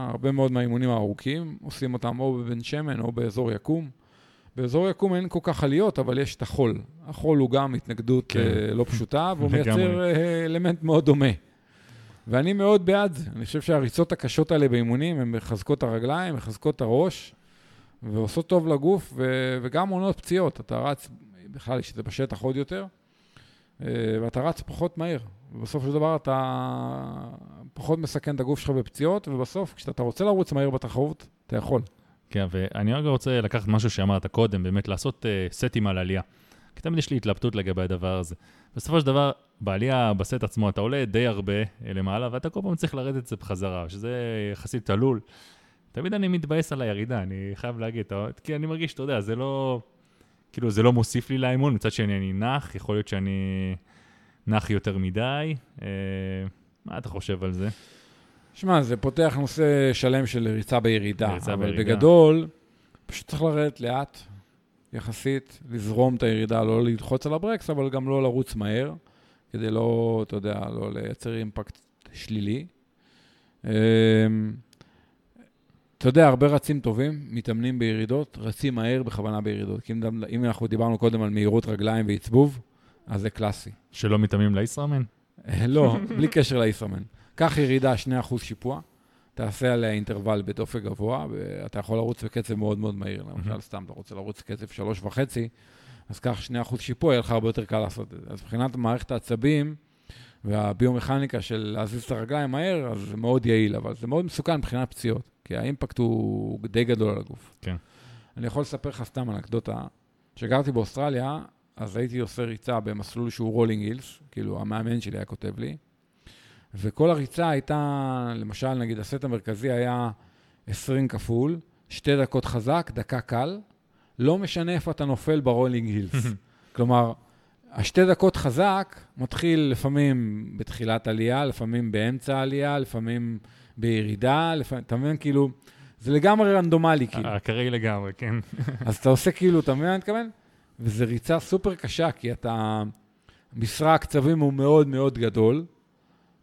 הרבה מאוד מהאימונים הארוכים, עושים אותם או בבן שמן או באזור יקום. באזור יקום אין כל כך עליות, אבל יש את החול. החול הוא גם התנגדות כן. כן. לא פשוטה, והוא. מייצר אה, אלמנט מאוד דומה. ואני מאוד בעד זה. אני חושב שהריצות הקשות האלה באימונים, הן מחזקות את הרגליים, מחזקות את הראש, ועושות טוב לגוף, ו- וגם מונעות פציעות. אתה רץ, בכלל, כשזה בשטח עוד יותר, אה, ואתה רץ פחות מהר. ובסופו של דבר אתה פחות מסכן את הגוף שלך בפציעות, ובסוף, כשאתה רוצה לרוץ מהר בתחרות, אתה יכול. כן, ואני רגע רוצה לקחת משהו שאמרת קודם, באמת לעשות uh, סטים על עלייה. כי תמיד יש לי התלבטות לגבי הדבר הזה. בסופו של דבר, בעלייה, בסט עצמו, אתה עולה די הרבה אה, למעלה, ואתה כל פעם צריך לרדת את זה בחזרה, שזה יחסית תלול. תמיד אני מתבאס על הירידה, אני חייב להגיד, כי אני מרגיש, אתה יודע, זה לא... כאילו, זה לא מוסיף לי לאימון, מצד שני אני נח, יכול להיות שאני נח יותר מדי. אה, מה אתה חושב על זה? שמע, זה פותח נושא שלם של ריצה בירידה, ריצה אבל בירידה. בגדול, פשוט צריך לרדת לאט, יחסית, לזרום את הירידה, לא ללחוץ על הברקס, אבל גם לא לרוץ מהר, כדי לא, אתה יודע, לא לייצר אימפקט שלילי. אמ, אתה יודע, הרבה רצים טובים, מתאמנים בירידות, רצים מהר בכוונה בירידות. כי אם, אם אנחנו דיברנו קודם על מהירות רגליים ועצבוב, אז זה קלאסי. שלא מתאמים לישראמן? אה, לא, בלי קשר לישראמן. קח ירידה 2% שיפוע, תעשה עליה אינטרוול בדופק גבוה, ואתה יכול לרוץ בקצב מאוד מאוד מהיר. למשל, סתם, אתה רוצה לרוץ בקצב 3.5, אז קח 2% שיפוע, יהיה לך הרבה יותר קל לעשות את זה. אז מבחינת מערכת העצבים והביומכניקה של להזיז את הרגליים מהר, אז זה מאוד יעיל, אבל זה מאוד מסוכן מבחינת פציעות, כי האימפקט הוא די גדול על הגוף. כן. אני יכול לספר לך סתם אנקדוטה. כשגרתי באוסטרליה, אז הייתי עושה ריצה במסלול שהוא rolling hills, כאילו המאמן שלי היה כותב לי, וכל הריצה הייתה, למשל, נגיד הסט המרכזי היה 20 כפול, שתי דקות חזק, דקה קל, לא משנה איפה אתה נופל ב rolling hills. כלומר, השתי דקות חזק מתחיל לפעמים בתחילת עלייה, לפעמים באמצע העלייה, לפעמים בירידה, לפעמים, אתה מבין? כאילו, זה לגמרי רנדומלי, כאילו. אקראי לגמרי, כן. אז אתה עושה כאילו, אתה מבין מה אני מתכוון? וזו ריצה סופר קשה, כי אתה... משרה הקצבים הוא מאוד מאוד גדול,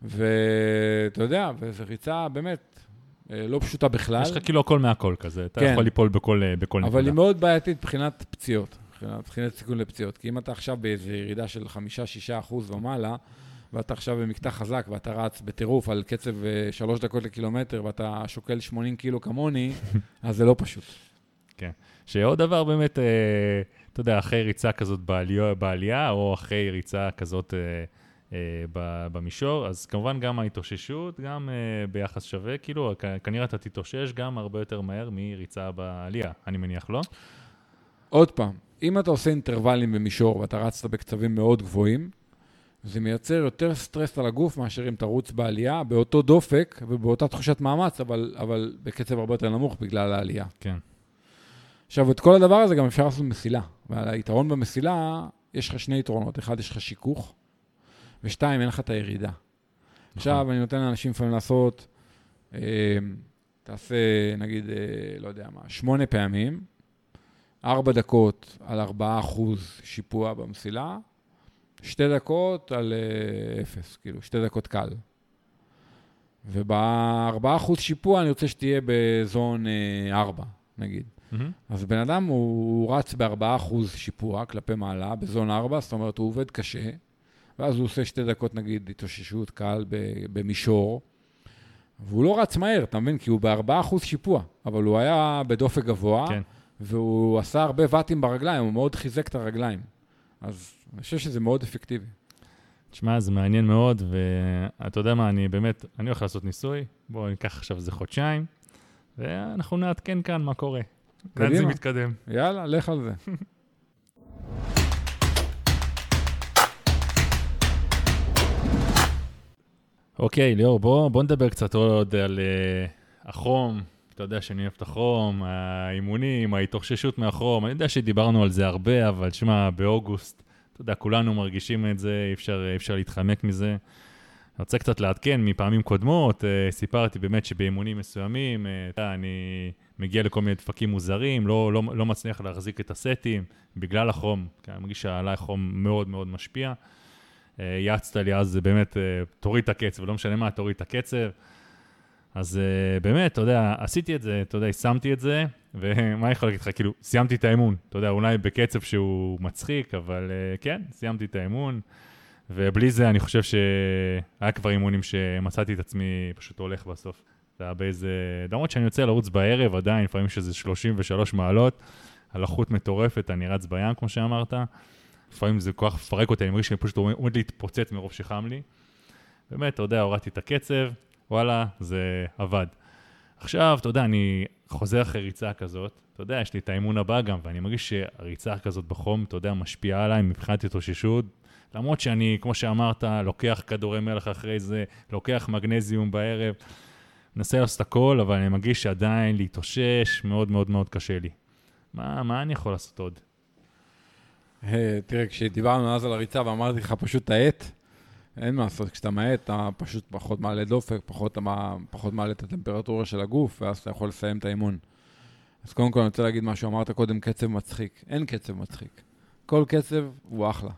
ואתה יודע, וזו ריצה באמת אה, לא פשוטה בכלל, יש לך כאילו הכל מהכל כזה, אתה כן. יכול ליפול בכל אה, בכל אבל היא נקודה. מאוד בעייתית מבחינת פציעות, מבחינת, סיכון לפציעות. כי אם אתה עכשיו באיזו ירידה של 5-6 אחוז ומעלה, ואתה עכשיו במקטע חזק, ואתה רץ בטירוף על קצב 3 דקות לקילומטר, ואתה שוקל 80 קילו כמוני, אז זה לא פשוט. שעוד דבר באמת, אה, אתה יודע, אחרי ריצה כזאת בעלייה, בעלייה או אחרי ריצה כזאת אה, אה, במישור, אז כמובן גם ההתאוששות, גם אה, ביחס שווה, כאילו, כנראה אתה תתאושש גם הרבה יותר מהר מריצה בעלייה, אני מניח, לא? עוד פעם, אם אתה עושה אינטרוולים במישור ואתה רצת בקצבים מאוד גבוהים, זה מייצר יותר סטרס על הגוף מאשר אם תרוץ בעלייה, באותו דופק ובאותה תחושת מאמץ, אבל, אבל בקצב הרבה יותר נמוך בגלל העלייה. כן. עכשיו, את כל הדבר הזה גם אפשר לעשות מסילה. והיתרון במסילה, יש לך שני יתרונות. אחד, יש לך שיכוך, ושתיים, אין לך את הירידה. עכשיו, אני נותן לאנשים לפעמים לעשות, אה, תעשה, נגיד, אה, לא יודע מה, שמונה פעמים, ארבע דקות על ארבעה אחוז שיפוע במסילה, שתי דקות על אה, אפס, כאילו, שתי דקות קל. ובארבעה אחוז שיפוע אני רוצה שתהיה בזון אה, ארבע, נגיד. מהמם. אז בן אדם הוא רץ ב-4% שיפוע כלפי מעלה, בזון 4, זאת אומרת, הוא עובד קשה, ואז הוא עושה שתי דקות, נגיד, התאוששות קל במישור, והוא לא רץ מהר, אתה מבין? כי הוא ב-4% שיפוע, אבל הוא היה בדופק גבוה, כן. והוא עשה הרבה ואטים ברגליים, הוא מאוד חיזק את הרגליים. אז אני חושב שזה מאוד אפקטיבי. תשמע, זה מעניין מאוד, ואתה יודע מה, אני באמת, אני הולך לעשות ניסוי, בואו ניקח עכשיו איזה חודשיים, ואנחנו נעדכן כאן מה קורה. לאן זה קדימה. מתקדם. יאללה, לך על זה. אוקיי, ליאור, בוא, בוא נדבר קצת עוד על uh, החום, אתה אתה יודע שאני אוהב את החום, האימונים, ההתאוששות מהחום, אני יודע שדיברנו על זה הרבה, אבל שמע, באוגוסט, אתה יודע, כולנו מרגישים את זה, אי אפשר, אי אפשר להתחמק מזה. אני רוצה קצת לעדכן מפעמים קודמות, uh, סיפרתי באמת שבאימונים מסוימים, uh, אני מגיע לכל מיני דפקים מוזרים, לא, לא, לא מצליח להחזיק את הסטים בגלל החום, כי אני מרגיש שעליי החום מאוד מאוד משפיע. יעצת לי אז באמת, uh, תוריד את הקצב, לא משנה מה, תוריד את הקצב. אז uh, באמת, אתה יודע, עשיתי את זה, אתה יודע, שמתי את זה, ומה אני יכול להגיד לך, כאילו, סיימתי את האימון. אתה יודע, אולי בקצב שהוא מצחיק, אבל כן, סיימתי את האימון. ובלי זה, אני חושב שהיה כבר אימונים שמצאתי את עצמי פשוט הולך בסוף. אתה באיזה... למרות שאני יוצא לרוץ בערב, עדיין, לפעמים שזה 33 מעלות, הלחות מטורפת, אני רץ בים, כמו שאמרת. לפעמים זה כל כך מפרק אותי, אני מרגיש שאני פשוט עומד להתפוצץ מרוב שחם לי. באמת, אתה יודע, הורדתי את הקצב, וואלה, זה עבד. עכשיו, אתה יודע, אני חוזר אחרי ריצה כזאת, אתה יודע, יש לי את האימון הבא גם, ואני מרגיש שהריצה כזאת בחום, אתה יודע, משפיעה עליי מבחינת התאוששות. למרות שאני, כמו שאמרת, לוקח כדורי מלח אחרי זה, לוקח מגנזיום בערב, מנסה לעשות הכל, אבל אני מרגיש שעדיין להתאושש מאוד מאוד מאוד קשה לי. מה, מה אני יכול לעשות עוד? Hey, תראה, כשדיברנו אז על הריצה ואמרתי לך פשוט תאט, אין מה לעשות, כשאתה מאט, אתה פשוט פחות מעלה דופק, פחות, פחות מעלה את הטמפרטורה של הגוף, ואז אתה יכול לסיים את האימון. אז קודם כל אני רוצה להגיד משהו, אמרת קודם קצב מצחיק. אין קצב מצחיק. כל קצב הוא אחלה.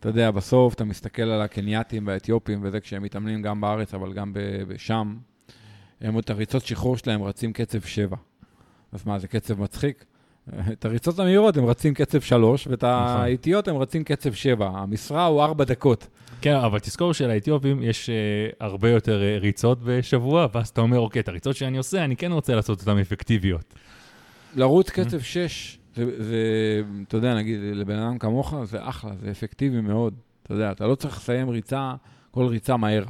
אתה יודע, בסוף אתה מסתכל על הקנייתים והאתיופים וזה, כשהם מתאמנים גם בארץ, אבל גם שם, הם את הריצות שחרור שלהם רצים קצב 7. אז מה, זה קצב מצחיק? את הריצות המהירות הם רצים קצב 3, ואת נכון. האיטיות הם רצים קצב 7. המשרה הוא 4 דקות. כן, אבל תזכור שלאתיופים יש uh, הרבה יותר uh, ריצות בשבוע, ואז אתה אומר, אוקיי, את הריצות שאני עושה, אני כן רוצה לעשות אותן אפקטיביות. לרוץ קצב 6, זה, זה, אתה יודע, נגיד, לבן אדם כמוך, זה אחלה, זה אפקטיבי מאוד. אתה יודע, אתה לא צריך לסיים ריצה, כל ריצה מהר.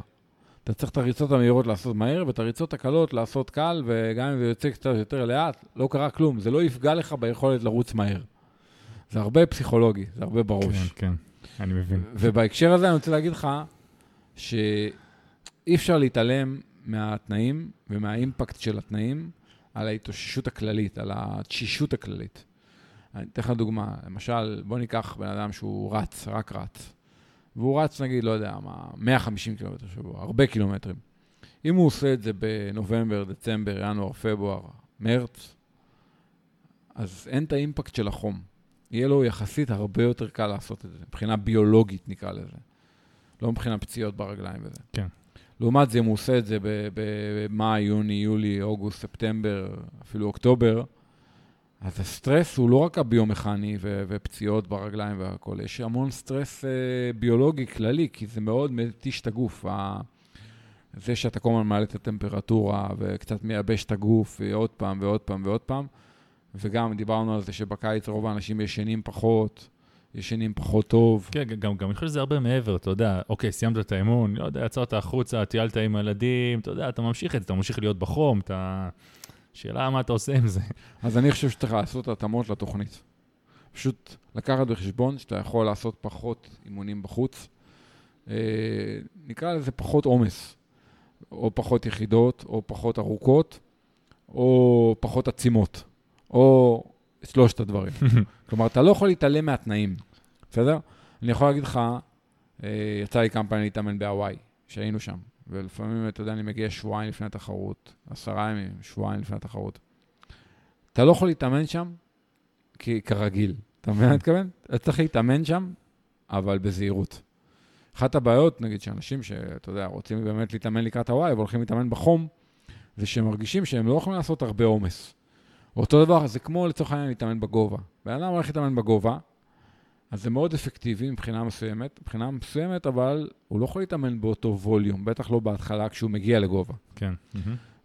אתה צריך את הריצות המהירות לעשות מהר, ואת הריצות הקלות לעשות קל, וגם אם זה יוצא קצת יותר לאט, לא קרה כלום. זה לא יפגע לך ביכולת לרוץ מהר. זה הרבה פסיכולוגי, זה הרבה בראש. כן, כן. אני מבין. ובהקשר הזה אני רוצה להגיד לך שאי אפשר להתעלם מהתנאים ומהאימפקט של התנאים על ההתאוששות הכללית, על התשישות הכללית. אני אתן לך דוגמה, למשל, בוא ניקח בן אדם שהוא רץ, רק רץ, והוא רץ נגיד, לא יודע מה, 150 קילומטר שבוע, הרבה קילומטרים. אם הוא עושה את זה בנובמבר, דצמבר, ינואר, פברואר, מרץ, אז אין את האימפקט של החום. יהיה לו יחסית הרבה יותר קל לעשות את זה, מבחינה ביולוגית נקרא לזה. לא מבחינה פציעות ברגליים וזה. כן. לעומת זה, אם הוא עושה את זה במאי, יוני, יולי, אוגוסט, ספטמבר, אפילו אוקטובר, אז הסטרס הוא לא רק הביומכני ו- ופציעות ברגליים והכול, יש המון סטרס אה, ביולוגי כללי, כי זה מאוד מתיש את הגוף. ה- זה שאתה כל הזמן מעלה את הטמפרטורה וקצת מייבש את הגוף ועוד פעם ועוד פעם ועוד פעם. וגם דיברנו על זה שבקיץ רוב האנשים ישנים פחות, ישנים פחות טוב. כן, גם, גם אני חושב שזה הרבה מעבר, אתה יודע, אוקיי, סיימת את האימון, לא יודע, יצאת החוצה, טיילת עם הילדים, אתה יודע, אתה ממשיך את זה, אתה ממשיך להיות בחום, אתה... שאלה מה אתה עושה עם זה. אז אני חושב שצריך לעשות התאמות לתוכנית. פשוט לקחת בחשבון שאתה יכול לעשות פחות אימונים בחוץ. אה, נקרא לזה פחות עומס, או פחות יחידות, או פחות ארוכות, או פחות עצימות. או שלושת הדברים. כלומר, אתה לא יכול להתעלם מהתנאים, בסדר? אני יכול להגיד לך, אה, יצא לי כמה פעמים להתאמן בהוואי, שהיינו שם, ולפעמים, אתה יודע, אני מגיע שבועיים לפני התחרות, עשרה ימים, שבועיים לפני התחרות. אתה לא יכול להתאמן שם כי, כרגיל. אתה מבין מה אני מתכוון? אתה צריך להתאמן שם, אבל בזהירות. אחת הבעיות, נגיד, שאנשים שאתה יודע, רוצים באמת להתאמן לקראת הוואי, והולכים להתאמן בחום, זה שהם מרגישים שהם לא יכולים לעשות הרבה עומס. אותו דבר, זה כמו לצורך העניין להתאמן בגובה. בן אדם הולך להתאמן בגובה, אז זה מאוד אפקטיבי מבחינה מסוימת, מבחינה מסוימת, אבל הוא לא יכול להתאמן באותו ווליום, בטח לא בהתחלה כשהוא מגיע לגובה. כן.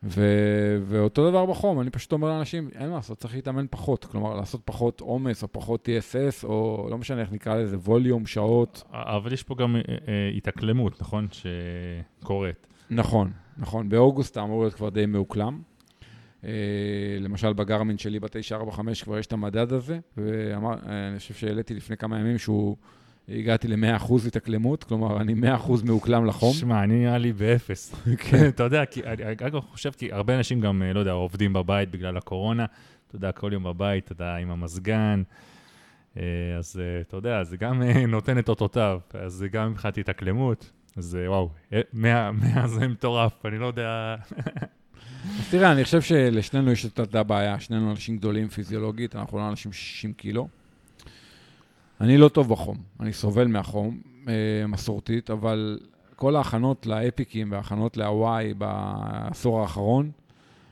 ו- ואותו דבר בחום, אני פשוט אומר לאנשים, אין מה לעשות, צריך להתאמן פחות. כלומר, לעשות פחות עומס, או פחות TSS, או לא משנה איך נקרא לזה, ווליום, שעות. אבל יש פה גם אה, אה, התאקלמות, נכון? שקורית. נכון, נכון. באוגוסט אתה אמור להיות כבר די מאוקלם. אה, למשל בגרמין שלי ב-945 כבר יש את המדד הזה, ואני חושב שהעליתי לפני כמה ימים שהוא הגעתי ל-100% התאקלמות, כלומר, אני 100% מאוקלם לחום. שמע, אני נראה לי באפס. כן. אתה יודע, כי אני אגב חושב, כי הרבה אנשים גם, אה, לא יודע, עובדים בבית בגלל הקורונה. אתה יודע, כל יום בבית, אתה יודע, עם המזגן. אה, אז אה, אתה יודע, זה גם אה, נותן את אותותיו. אז זה גם מבחינת התאקלמות. אז אה, וואו, אה, 100 100 זה מטורף, אני לא יודע... אז תראה, אני חושב שלשנינו יש את אותה בעיה, שנינו אנשים גדולים פיזיולוגית, אנחנו לא אנשים 60 קילו. אני לא טוב בחום, אני סובל מהחום, אה, מסורתית, אבל כל ההכנות לאפיקים וההכנות להוואי בעשור האחרון,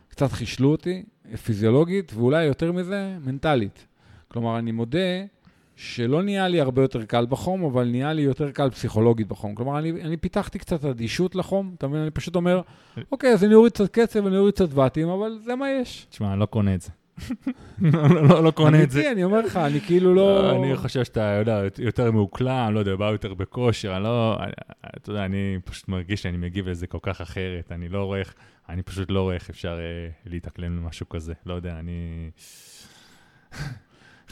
קצת חישלו אותי, פיזיולוגית, ואולי יותר מזה, מנטלית. כלומר, אני מודה שלא נהיה לי הרבה יותר קל בחום, אבל נהיה לי יותר קל פסיכולוגית בחום. כלומר, אני, אני פיתחתי קצת אדישות לחום, אתה מבין? אני פשוט אומר, אוקיי, אז אני אוריד קצת קצב, אני אוריד קצת ואטים, אבל זה מה יש. תשמע, אני לא קונה את זה. לא, לא, לא, לא קונה את זה. אמיתי, אני אומר לך, אני כאילו לא... אני חושב שאתה, יודע, יותר מאוקלם, לא יודע, בא יותר בכושר, אני לא... אתה יודע, אני פשוט מרגיש שאני מגיב לזה כל כך אחרת, אני לא רואה איך, אני פשוט לא רואה איך אפשר אה, להתאקלם למשהו כזה. לא יודע, אני...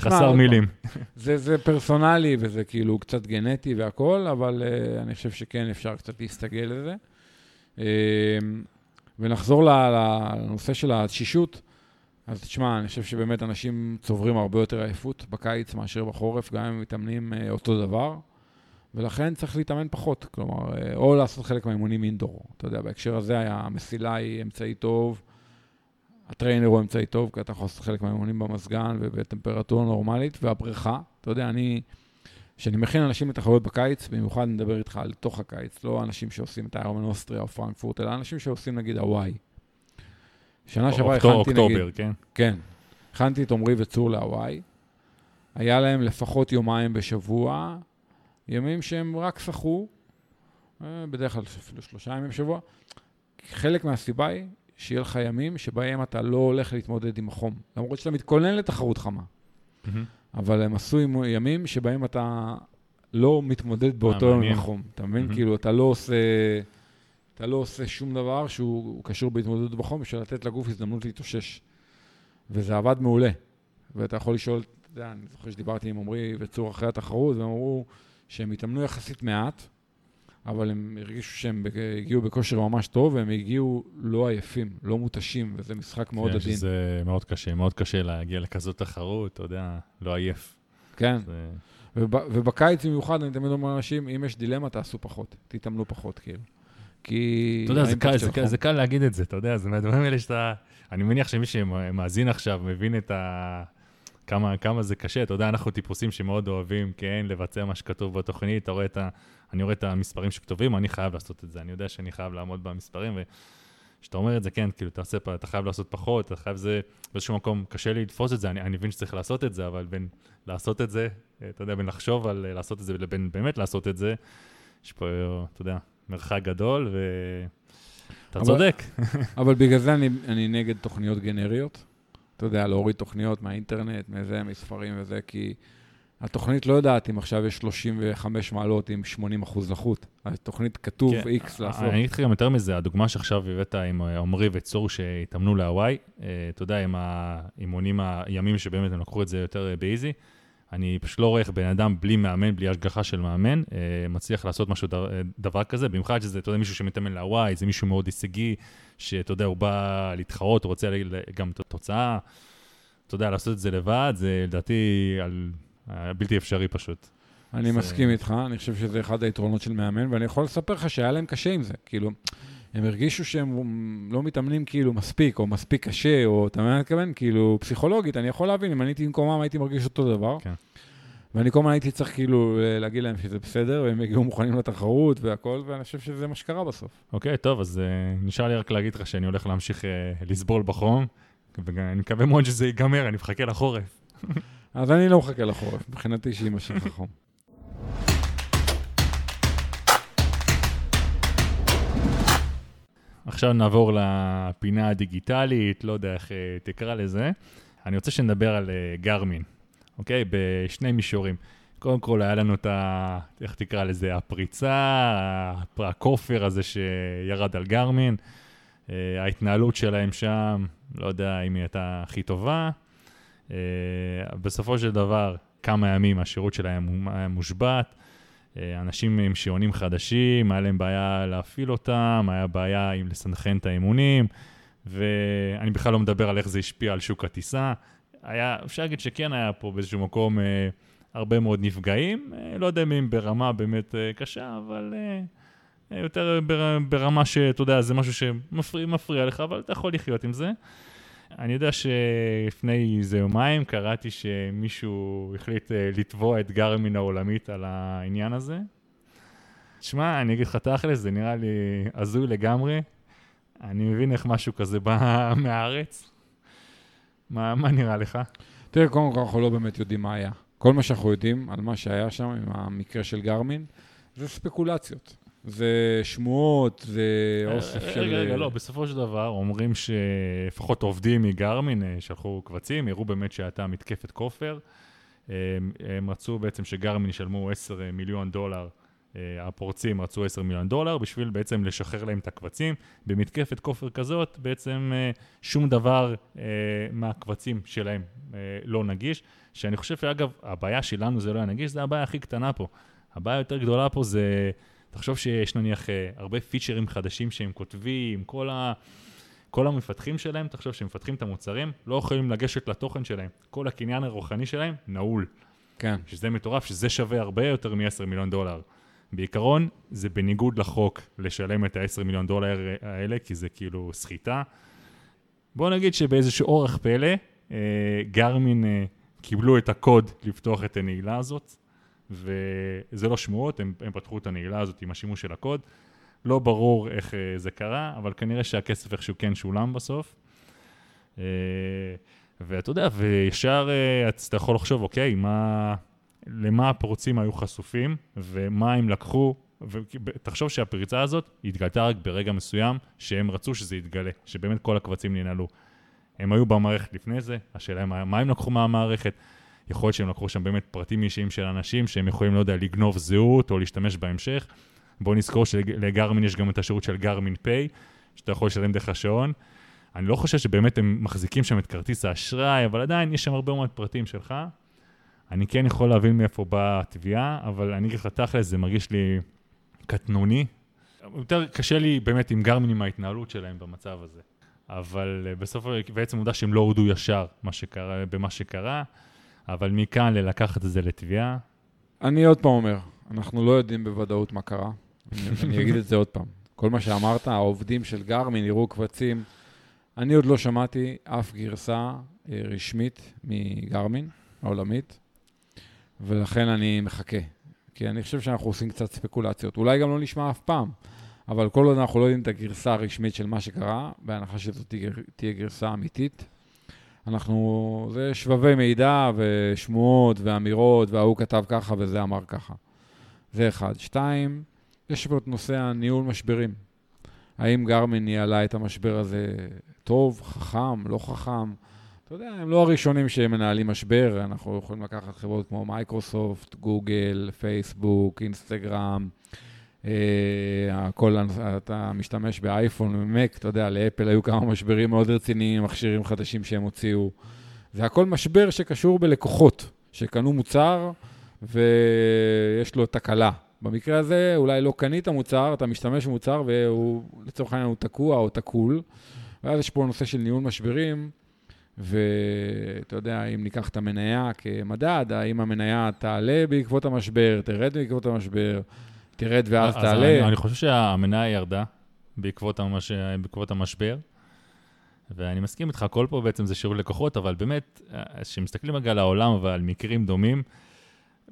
חסר מילים. זה, זה פרסונלי וזה כאילו קצת גנטי והכול, אבל uh, אני חושב שכן אפשר קצת להסתגל לזה. Uh, ונחזור לנושא של התשישות. אז תשמע, אני חושב שבאמת אנשים צוברים הרבה יותר עייפות בקיץ מאשר בחורף, גם אם מתאמנים uh, אותו דבר, ולכן צריך להתאמן פחות. כלומר, uh, או לעשות חלק מהאימונים אינדור. אתה יודע, בהקשר הזה המסילה היא אמצעי טוב, הטריינר הוא אמצעי טוב, כי אתה יכול לעשות חלק מהאימונים במזגן ובטמפרטורה נורמלית, והבריכה, אתה יודע, אני, כשאני מכין אנשים לתחרויות בקיץ, במיוחד אני מדבר איתך על תוך הקיץ, לא אנשים שעושים את האיירמן אוסטריה או פרנקפורט, אלא אנשים שעושים נגיד הוואי. שנה שעברה הכנתי נגיד, אוקטובר, כן? כן, הכנתי את עמרי וצור להוואי, היה להם לפחות יומיים בשבוע, ימים שהם רק שחו, אה, בדרך כלל אפילו שלושה ימים בשבוע. חלק מהסיבה היא שיהיה לך ימים שבהם אתה לא הולך להתמודד עם החום, למרות שאתה מתכונן לתחרות חמה. אבל הם עשו ימים שבהם אתה לא מתמודד באותו יום עם. החום. אתה מבין? כאילו, אתה לא עושה... אתה לא עושה שום דבר שהוא קשור בהתמודדות בחום בשביל לתת לגוף הזדמנות להתאושש. וזה עבד מעולה. ואתה יכול לשאול, אתה יודע, אני זוכר שדיברתי עם עמרי וצור אחרי התחרות, והם אמרו שהם התאמנו יחסית מעט, אבל הם הרגישו שהם הגיעו בכושר ממש טוב, והם הגיעו לא עייפים, לא מותשים, וזה משחק מאוד כן, עדין. שזה מאוד קשה, מאוד קשה להגיע לכזאת תחרות, אתה יודע, לא עייף. כן. זה- וב, ובקיץ במיוחד, אני תמיד אומר לאנשים, אם יש דילמה, תעשו פחות, תתאמנו פחות, כאילו. כי... אתה יודע, זה קל, זה קל- זה קל להגיד את זה, אתה יודע, זה מהדברים האלה שאתה... אני מניח שמי שמאזין עכשיו מבין את ה... כמה, כמה זה קשה, אתה יודע, אנחנו טיפוסים שמאוד אוהבים, כן, לבצע מה שכתוב בתוכנית, אתה רואה את. אני רואה את המספרים שכתובים, אני חייב לעשות את זה, אני יודע שאני חייב לעמוד במספרים, וכשאתה אומר את זה, כן, כאילו, תעשה, אתה חייב לעשות פחות, אתה חייב זה, באיזשהו מקום, קשה לי לתפוס את זה, אני, אני מבין שצריך לעשות את זה, אבל בין לעשות את זה, אתה יודע, בין לחשוב על אה, לעשות את זה לבין באמת לעשות את זה, יש פה, אתה יודע, מרחק גדול, ו... אתה אבל- צודק. אבל בגלל זה אני, אני נגד תוכניות גנריות. אתה יודע, להוריד תוכניות מהאינטרנט, מזה, מספרים וזה, כי התוכנית לא יודעת אם עכשיו יש 35 מעלות עם 80 אחוז לחות. התוכנית כתוב כן, X לעשות. אני אגיד לך גם יותר מזה, הדוגמה שעכשיו הבאת עם אה, עמרי וצור שהתאמנו להוואי, אה, אתה יודע, עם האימונים, הימים שבאמת הם לקחו את זה יותר אה, באיזי, אני פשוט לא רואה איך בן אדם בלי מאמן, בלי השגחה של מאמן, מצליח לעשות משהו דבר, כזה, במיוחד שזה, אתה יודע, מישהו שמתאמן להוואי, זה מישהו מאוד הישגי, שאתה יודע, הוא בא להתחרות, הוא רוצה גם את התוצאה, אתה יודע, לעשות את זה לבד, זה לדעתי על, אה, בלתי אפשרי פשוט. אני זה- מסכים איתך, אני חושב שזה אחד היתרונות של מאמן, ואני יכול לספר לך שהיה להם קשה עם זה. כאילו, הם הרגישו שהם לא מתאמנים כאילו מספיק, או מספיק קשה, או אתה מבין מה אני מתכוון? כאילו, פסיכולוגית, אני יכול להבין, אם אני הייתי במקומם הייתי מרגיש אותו דבר. כן. ואני כל הזמן הייתי צריך כאילו להגיד להם שזה בסדר, והם הגיעו מוכנים לתחרות והכל, ואני חושב שזה מה שקרה בסוף. אוקיי, טוב, אז uh, נשאר לי רק להגיד לך שאני הולך להמשיך uh, לסבול בחום, ואני מקווה מאוד שזה ייגמר, אני מחכה לחורף. אז אני לא מחכה לחורף, מבחינתי שיימשך החום. עכשיו נעבור לפינה הדיגיטלית, לא יודע איך uh, תקרא לזה. אני רוצה שנדבר על uh, גרמין, אוקיי? בשני מישורים. קודם כל, היה לנו את ה... איך תקרא לזה? הפריצה, הפ- הכופר הזה שירד על גרמין. Uh, ההתנהלות שלהם שם, לא יודע אם היא הייתה הכי טובה. Uh, בסופו של דבר, כמה ימים השירות שלהם היה מושבת. אה, אנשים עם שעונים חדשים, היה להם בעיה להפעיל אותם, היה בעיה עם לסנכרן את האימונים, ואני בכלל לא מדבר על איך זה השפיע על שוק הטיסה. היה, אפשר להגיד שכן היה פה באיזשהו מקום אה, הרבה מאוד נפגעים, אה, לא יודע אם ברמה באמת אה, קשה, אבל אה, אה, יותר בר, ברמה שאתה יודע, זה משהו שמפריע לך, אבל אתה יכול לחיות עם זה. אני יודע שלפני איזה יומיים קראתי שמישהו החליט אה, לתבוע את גרמין העולמית על העניין הזה. שמע, אני אגיד לך תכל'ס, זה נראה לי הזוי לגמרי. אני מבין איך משהו כזה בא מהארץ. מה, מה נראה לך? תראה, קודם כל אנחנו לא באמת יודעים מה היה. כל מה שאנחנו יודעים על מה שהיה שם עם המקרה של גרמין, זה ספקולציות. זה שמועות, זה אוסף רגע, של... רגע, רגע, לא, בסופו של דבר אומרים שלפחות עובדים מגרמין אה, שלחו קבצים, הראו באמת שהייתה מתקפת כופר. הם, הם רצו בעצם שגרמין ישלמו 10 מיליון דולר, אה, הפורצים רצו 10 מיליון דולר, בשביל בעצם לשחרר להם את הקבצים. במתקפת כופר כזאת, בעצם אה, שום דבר מהקבצים שלהם לא נגיש. שאני חושב שאגב, הבעיה שלנו זה לא היה נגיש, זה הבעיה הכי קטנה פה. הבעיה היותר גדולה פה זה... תחשוב שיש נניח אה, הרבה פיצ'רים חדשים שהם כותבים, כל, ה, כל המפתחים שלהם, תחשוב שהם מפתחים את המוצרים, לא יכולים לגשת לתוכן שלהם. כל הקניין הרוחני שלהם נעול. כן. שזה מטורף, שזה שווה הרבה יותר מ-10 מיליון דולר. בעיקרון, זה בניגוד לחוק לשלם את ה-10 מיליון דולר האלה, כי זה כאילו סחיטה. בואו נגיד שבאיזשהו אורח פלא, אה, גרמין אה, קיבלו את הקוד לפתוח את הנעילה הזאת, וזה לא שמועות, הם, הם פתחו את הנעילה הזאת עם השימוש של הקוד. לא ברור איך uh, זה קרה, אבל כנראה שהכסף איכשהו כן שולם בסוף. Uh, ואתה יודע, וישר uh, אתה יכול לחשוב, אוקיי, מה, למה הפורצים היו חשופים, ומה הם לקחו, ותחשוב שהפריצה הזאת התגלתה רק ברגע מסוים, שהם רצו שזה יתגלה, שבאמת כל הקבצים ננעלו. הם היו במערכת לפני זה, השאלה היא מה, מה הם לקחו מהמערכת. יכול להיות שהם לקחו שם באמת פרטים אישיים של אנשים שהם יכולים, לא יודע, לגנוב זהות או להשתמש בהמשך. בואו נזכור שלגרמין יש גם את השירות של גרמין פיי, שאתה יכול לשלם דרך השעון. אני לא חושב שבאמת הם מחזיקים שם את כרטיס האשראי, אבל עדיין יש שם הרבה מאוד פרטים שלך. אני כן יכול להבין מאיפה באה התביעה, אבל אני אגיד לך תכל'ס, זה מרגיש לי קטנוני. יותר קשה לי באמת עם גרמין עם ההתנהלות שלהם במצב הזה. אבל אה, בסוף, בעצם עובדה שהם לא הורדו ישר מה שקרה, במה שקרה. אבל מכאן ללקחת את זה לתביעה? אני עוד פעם אומר, אנחנו לא יודעים בוודאות מה קרה. אני, אגיד את זה עוד פעם. כל מה שאמרת, העובדים של גרמין יראו קבצים. אני עוד לא שמעתי אף גרסה אה, רשמית מגרמין, העולמית, ולכן אני מחכה. כי אני חושב שאנחנו עושים קצת ספקולציות. אולי גם לא נשמע אף פעם, אבל כל עוד אנחנו לא יודעים את הגרסה הרשמית של מה שקרה, בהנחה שזאת תהיה גרסה אמיתית, אנחנו, זה שבבי מידע ושמועות ואמירות, וההוא כתב ככה וזה אמר ככה. זה אחד. שתיים, יש פה את נושא הניהול משברים. האם גרמין ניהלה את המשבר הזה טוב, חכם, לא חכם? אתה יודע, הם לא הראשונים שמנהלים משבר, אנחנו יכולים לקחת חברות כמו מייקרוסופט, גוגל, פייסבוק, אינסטגרם, הכל, אתה משתמש באייפון ומק, אתה יודע, לאפל היו כמה משברים מאוד רציניים, מכשירים חדשים שהם הוציאו. זה הכל משבר שקשור בלקוחות, שקנו מוצר ויש לו תקלה. במקרה הזה, אולי לא קנית מוצר, אתה משתמש במוצר והוא, לצורך העניין, הוא תקוע או תקול. ואז יש פה נושא של ניהול משברים, ואתה יודע, אם ניקח את המניה כמדד, האם המניה תעלה בעקבות המשבר, תרד בעקבות המשבר. תרד ואז תעלה. אני, אני חושב שהמניה ירדה בעקבות, המש... בעקבות המשבר, ואני מסכים איתך, הכל פה בעצם זה שירות לקוחות, אבל באמת, כשמסתכלים רגע על העולם ועל מקרים דומים,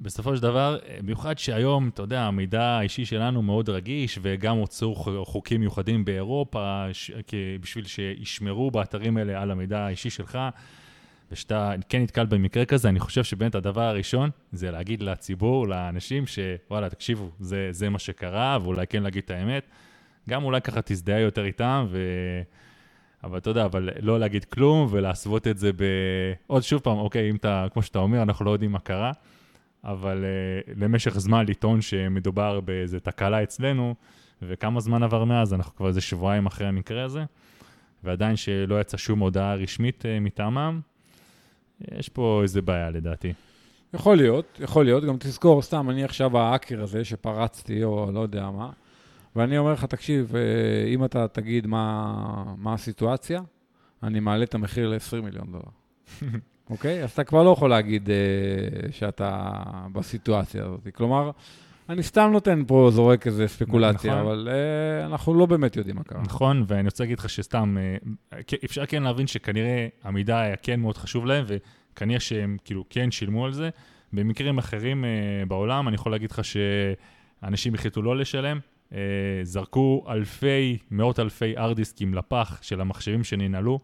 בסופו של דבר, במיוחד שהיום, אתה יודע, המידע האישי שלנו מאוד רגיש, וגם הוצאו חוקים מיוחדים באירופה, ש... בשביל שישמרו באתרים האלה על המידע האישי שלך. ושאתה כן נתקל במקרה כזה, אני חושב שבאמת הדבר הראשון זה להגיד לציבור, לאנשים, שוואלה, תקשיבו, זה, זה מה שקרה, ואולי כן להגיד את האמת. גם אולי ככה תזדהה יותר איתם, ו... אבל אתה יודע, אבל לא להגיד כלום ולהסוות את זה ב... עוד שוב פעם, אוקיי, אם אתה, כמו שאתה אומר, אנחנו לא יודעים מה קרה, אבל uh, למשך זמן לטעון שמדובר באיזה תקלה אצלנו, וכמה זמן עבר מאז, אנחנו כבר איזה שבועיים אחרי המקרה הזה, ועדיין שלא יצא שום הודעה רשמית uh, מטעמם, יש פה איזה בעיה לדעתי. יכול להיות, יכול להיות. גם תזכור, סתם, אני עכשיו האקר הזה שפרצתי, או לא יודע מה, ואני אומר לך, תקשיב, אה, אם אתה תגיד מה, מה הסיטואציה, אני מעלה את המחיר ל-20 מיליון דולר. אוקיי? אז אתה כבר לא יכול להגיד uh, שאתה בסיטואציה הזאת. כלומר, אני סתם נותן פה, זורק איזה ספקולציה, נכון. אבל uh, אנחנו לא באמת יודעים מה קרה. נכון, ואני רוצה להגיד לך שסתם, uh, אפשר כן להבין שכנראה המידע היה כן מאוד חשוב להם, וכנראה שהם כאילו כן שילמו על זה. במקרים אחרים uh, בעולם, אני יכול להגיד לך שאנשים החליטו לא לשלם, uh, זרקו אלפי, מאות אלפי ארדיסקים לפח של המחשבים שננעלו.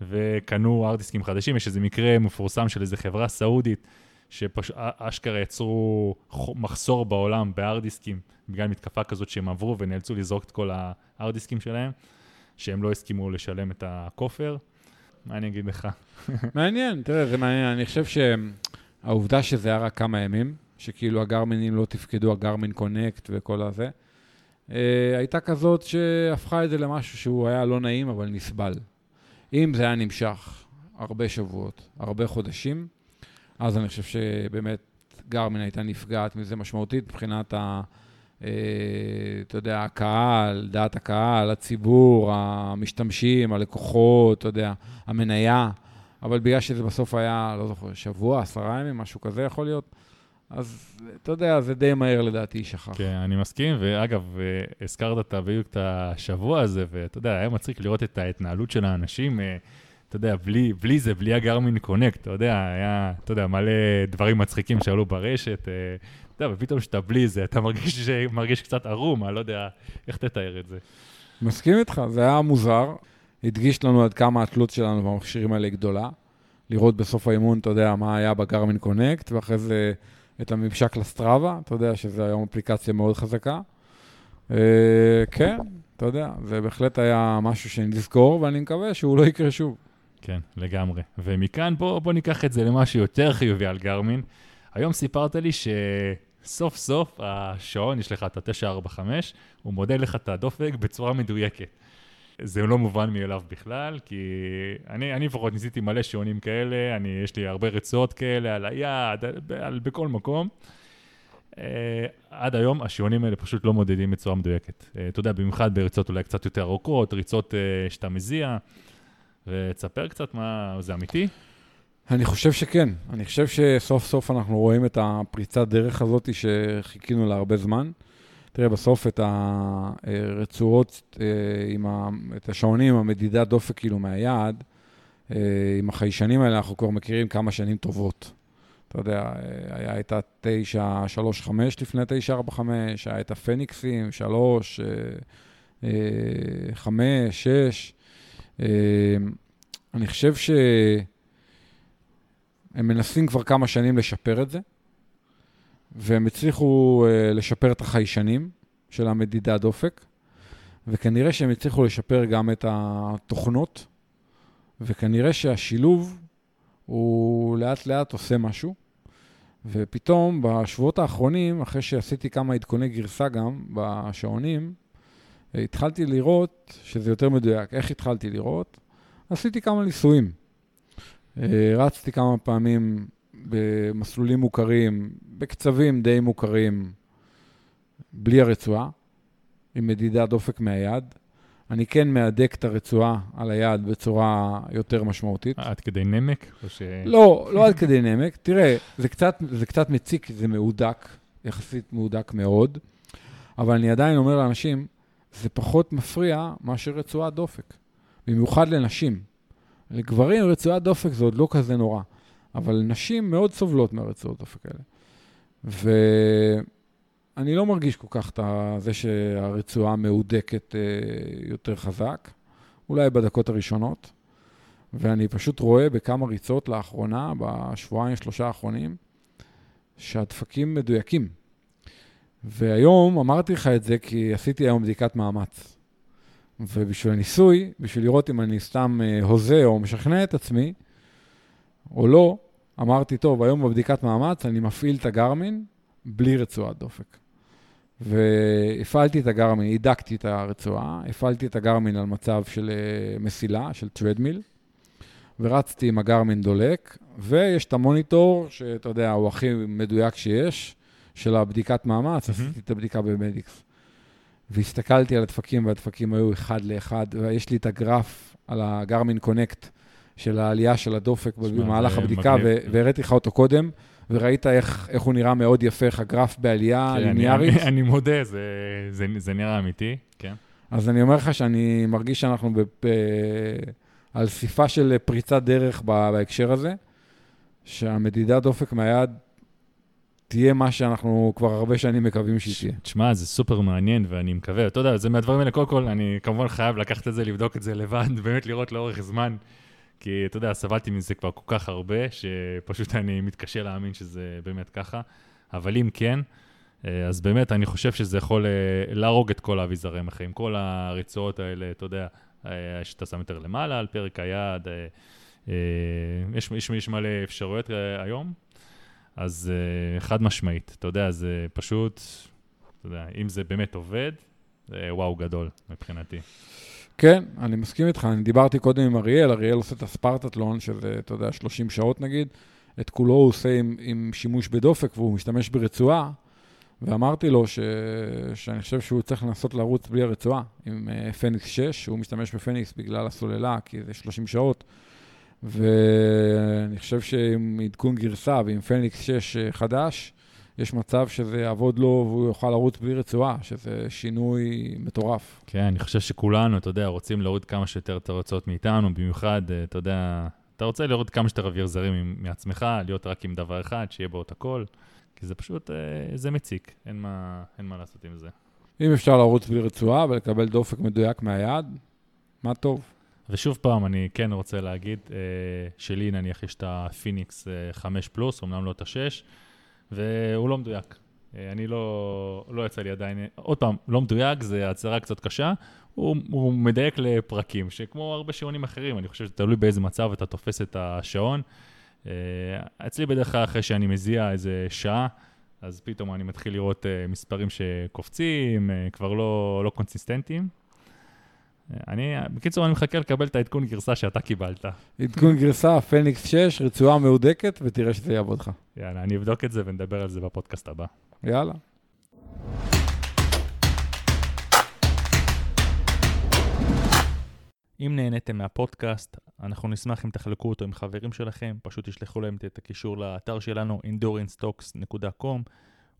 וקנו ארדיסקים חדשים. יש איזה מקרה מפורסם של איזה חברה סעודית, שאשכרה יצרו מחסור בעולם בארדיסקים, בגלל מתקפה כזאת שהם עברו ונאלצו לזרוק את כל הארדיסקים שלהם, שהם לא הסכימו לשלם את הכופר. מה אני אגיד לך? מעניין, תראה, זה מעניין. אני חושב שהעובדה שזה היה רק כמה ימים, שכאילו הגרמינים לא תפקדו, הגרמין קונקט וכל הזה, אה, הייתה כזאת שהפכה את זה למשהו שהוא היה לא נעים, אבל נסבל. אם זה היה נמשך הרבה שבועות, הרבה חודשים, אז אני חושב שבאמת גרמין הייתה נפגעת מזה משמעותית מבחינת ה... אה, אתה יודע, הקהל, דעת הקהל, הציבור, המשתמשים, הלקוחות, אתה יודע, המניה. אבל בגלל שזה בסוף היה, לא זוכר, שבוע, עשרה ימים, משהו כזה יכול להיות, אז אתה יודע, זה די מהר לדעתי שכח. כן, אני מסכים, ואגב, אה, הזכרת בדיוק את השבוע הזה, ואתה יודע, היה מצחיק לראות את ההתנהלות של האנשים, אה, אתה יודע, בלי, בלי זה, בלי הגרמין קונקט, אתה יודע, היה, אתה יודע, מלא דברים מצחיקים שעלו ברשת, אה, אתה יודע, ופתאום כשאתה בלי זה, אתה מרגיש, מרגיש קצת ערום, אני לא יודע איך תתאר את זה. מסכים איתך, זה היה מוזר, הדגיש לנו עד כמה התלות שלנו במכשירים האלה גדולה. לראות בסוף האימון, אתה יודע, מה היה בגרמין קונקט, ואחרי זה... את הממשק לסטראבה, אתה יודע שזו היום אפליקציה מאוד חזקה. Uh, כן, אתה יודע, זה בהחלט היה משהו שנזכור, ואני מקווה שהוא לא יקרה שוב. כן, לגמרי. ומכאן בוא, בוא ניקח את זה למשהו יותר חיובי על גרמין. היום סיפרת לי שסוף סוף השעון, יש לך את ה-945, הוא מודד לך את הדופק בצורה מדויקת. זה לא מובן מאליו בכלל, כי אני, אני לפחות ניסיתי מלא שעונים כאלה, אני, יש לי הרבה רצועות כאלה על היד, על, על, בכל מקום. Uh, עד היום השעונים האלה פשוט לא מודדים בצורה מדויקת. Uh, אתה יודע, במיוחד בריצות אולי קצת יותר ארוכות, ריצות uh, שאתה מזיע, ותספר קצת מה, זה אמיתי? אני חושב שכן. אני חושב שסוף סוף אנחנו רואים את הפריצת דרך הזאת שחיכינו לה הרבה זמן. תראה, בסוף את הרצועות, אה, עם ה, את השעונים, המדידת דופק כאילו מהיד, אה, עם החיישנים האלה, אנחנו כבר מכירים כמה שנים טובות. אתה יודע, אה, היה את ה-935 לפני 945, היה את הפניקסים, 3, 5, 6. אני חושב שהם מנסים כבר כמה שנים לשפר את זה. והם הצליחו uh, לשפר את החיישנים של המדידת דופק, וכנראה שהם הצליחו לשפר גם את התוכנות, וכנראה שהשילוב הוא לאט לאט עושה משהו. ופתאום בשבועות האחרונים, אחרי שעשיתי כמה עדכוני גרסה גם בשעונים, התחלתי לראות שזה יותר מדויק. איך התחלתי לראות? עשיתי כמה ניסויים. אה, רצתי כמה פעמים במסלולים מוכרים, בקצבים די מוכרים, בלי הרצועה, עם מדידת דופק מהיד. אני כן מהדק את הרצועה על היד בצורה יותר משמעותית. עד כדי נמק? ש... לא, לא עד כדי נמק. תראה, זה קצת, זה קצת מציק, זה מהודק, יחסית מהודק מאוד, אבל אני עדיין אומר לאנשים, זה פחות מפריע מאשר רצועת דופק, במיוחד לנשים. לגברים רצועת דופק זה עוד לא כזה נורא. אבל נשים מאוד סובלות מהרצועות דופק האלה. ואני לא מרגיש כל כך את זה שהרצועה מהודקת אה, יותר חזק, אולי בדקות הראשונות, ואני פשוט רואה בכמה ריצות לאחרונה, בשבועיים, שלושה האחרונים, שהדפקים מדויקים. והיום אמרתי לך את זה כי עשיתי היום בדיקת מאמץ. ובשביל הניסוי, בשביל לראות אם אני סתם אה, הוזה או משכנע את עצמי, או לא, אמרתי, טוב, היום בבדיקת מאמץ אני מפעיל את הגרמין בלי רצועת דופק. והפעלתי את הגרמין, הידקתי את הרצועה, הפעלתי את הגרמין על מצב של אה, מסילה, של טרדמיל, ורצתי עם הגרמין דולק, ויש את המוניטור, שאתה יודע, הוא הכי מדויק שיש, של הבדיקת מאמץ, מהמם. עשיתי את הבדיקה במדיקס. והסתכלתי על הדפקים, והדפקים היו אחד לאחד, ויש לי את הגרף על הגרמין קונקט של העלייה של הדופק במהלך זה הבדיקה. ו- והראיתי לך אותו קודם, וראית איך, איך הוא נראה מאוד יפה, איך הגרף בעלייה כן, אני- ליניארית. אני- אני מודה, זה- זה- זה נראה אמיתי, כן. אז אני אומר לך שאני מרגיש שאנחנו בפ... על סיפה של פריצת דרך בהקשר הזה, שהמדידת דופק מהיד תהיה מה שאנחנו כבר הרבה שנים מקווים שהיא תהיה. תשמע, זה סופר מעניין, ואני מקווה, אתה יודע, זה מהדברים האלה, קודם כל, אני כמובן חייב לקחת את זה, לבדוק את זה לבד, באמת לראות לאורך זמן, כי אתה יודע, סבלתי מזה כבר כל כך הרבה, שפשוט אני מתקשה להאמין שזה באמת ככה, אבל אם כן, אה, אז באמת, אני חושב שזה יכול אה, להרוג את כל האביזרי מחיים, כל הרצועות האלה, אתה יודע, אה, שאתה שם יותר למעלה על פרק היד, יש, יש, יש מלא אפשרויות היום, אז אה, חד משמעית, אתה יודע, זה פשוט, אתה יודע, אם זה באמת עובד, זה וואו גדול מבחינתי. כן, אני מסכים איתך. אני דיברתי קודם עם אריאל, אריאל עושה את הספרטטלון, שזה, אתה יודע, 30 שעות נגיד. את כולו הוא עושה עם, עם שימוש בדופק, והוא משתמש ברצועה. ואמרתי לו ש... שאני חושב שהוא צריך לנסות לרוץ בלי הרצועה, עם uh, פניקס 6, הוא משתמש בפניקס בגלל הסוללה, כי זה 30 שעות. ואני חושב שעם עדכון גרסה ועם פניקס 6 אה, חדש, יש מצב שזה יעבוד לו והוא יוכל לרוץ בלי רצועה, שזה שינוי מטורף. כן, אני חושב שכולנו, אתה יודע, רוצים להוריד כמה שיותר את הרצועות מאיתנו, במיוחד, אה, אתה יודע, אתה רוצה להוריד כמה שיותר אוויר זרים מעצמך, להיות רק עם דבר אחד, שיהיה בו את הכל, כי זה פשוט, אה, זה מציק, אין מה, אין מה לעשות עם זה. אם אפשר לרוץ בלי רצועה ולקבל דופק מדויק מהיד, מה טוב. ושוב פעם, אני כן רוצה להגיד, אה, שלי נניח יש את הפניקס אה, 5 פלוס, אמנם לא את ה-6, והוא לא מדויק. אה, אני לא, לא יצא לי עדיין, עוד פעם, לא מדויק, זה הצהרה קצת קשה, הוא, הוא מדייק לפרקים, שכמו הרבה שעונים אחרים, אני חושב שזה תלוי באיזה מצב אתה תופס את השעון. אה, אצלי בדרך כלל אחרי שאני מזיע איזה שעה, אז פתאום אני מתחיל לראות אה, מספרים שקופצים, אה, כבר לא, לא קונסיסטנטיים. אני, בקיצור, אני מחכה לקבל את העדכון גרסה שאתה קיבלת. עדכון גרסה, פניקס 6, רצועה מהודקת, ותראה שזה יעבוד לך. יאללה, אני אבדוק את זה ונדבר על זה בפודקאסט הבא. יאללה. אם נהניתם מהפודקאסט, אנחנו נשמח אם תחלקו אותו עם חברים שלכם, פשוט תשלחו להם את הקישור לאתר שלנו, endurancetalks.com,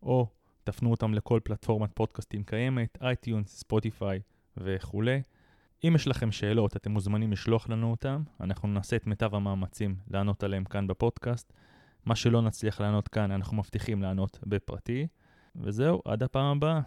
או תפנו אותם לכל פלטפורמת פודקאסטים קיימת, iTunes, ספוטיפיי וכולי. אם יש לכם שאלות, אתם מוזמנים לשלוח לנו אותם, אנחנו נעשה את מיטב המאמצים לענות עליהם כאן בפודקאסט. מה שלא נצליח לענות כאן, אנחנו מבטיחים לענות בפרטי. וזהו, עד הפעם הבאה.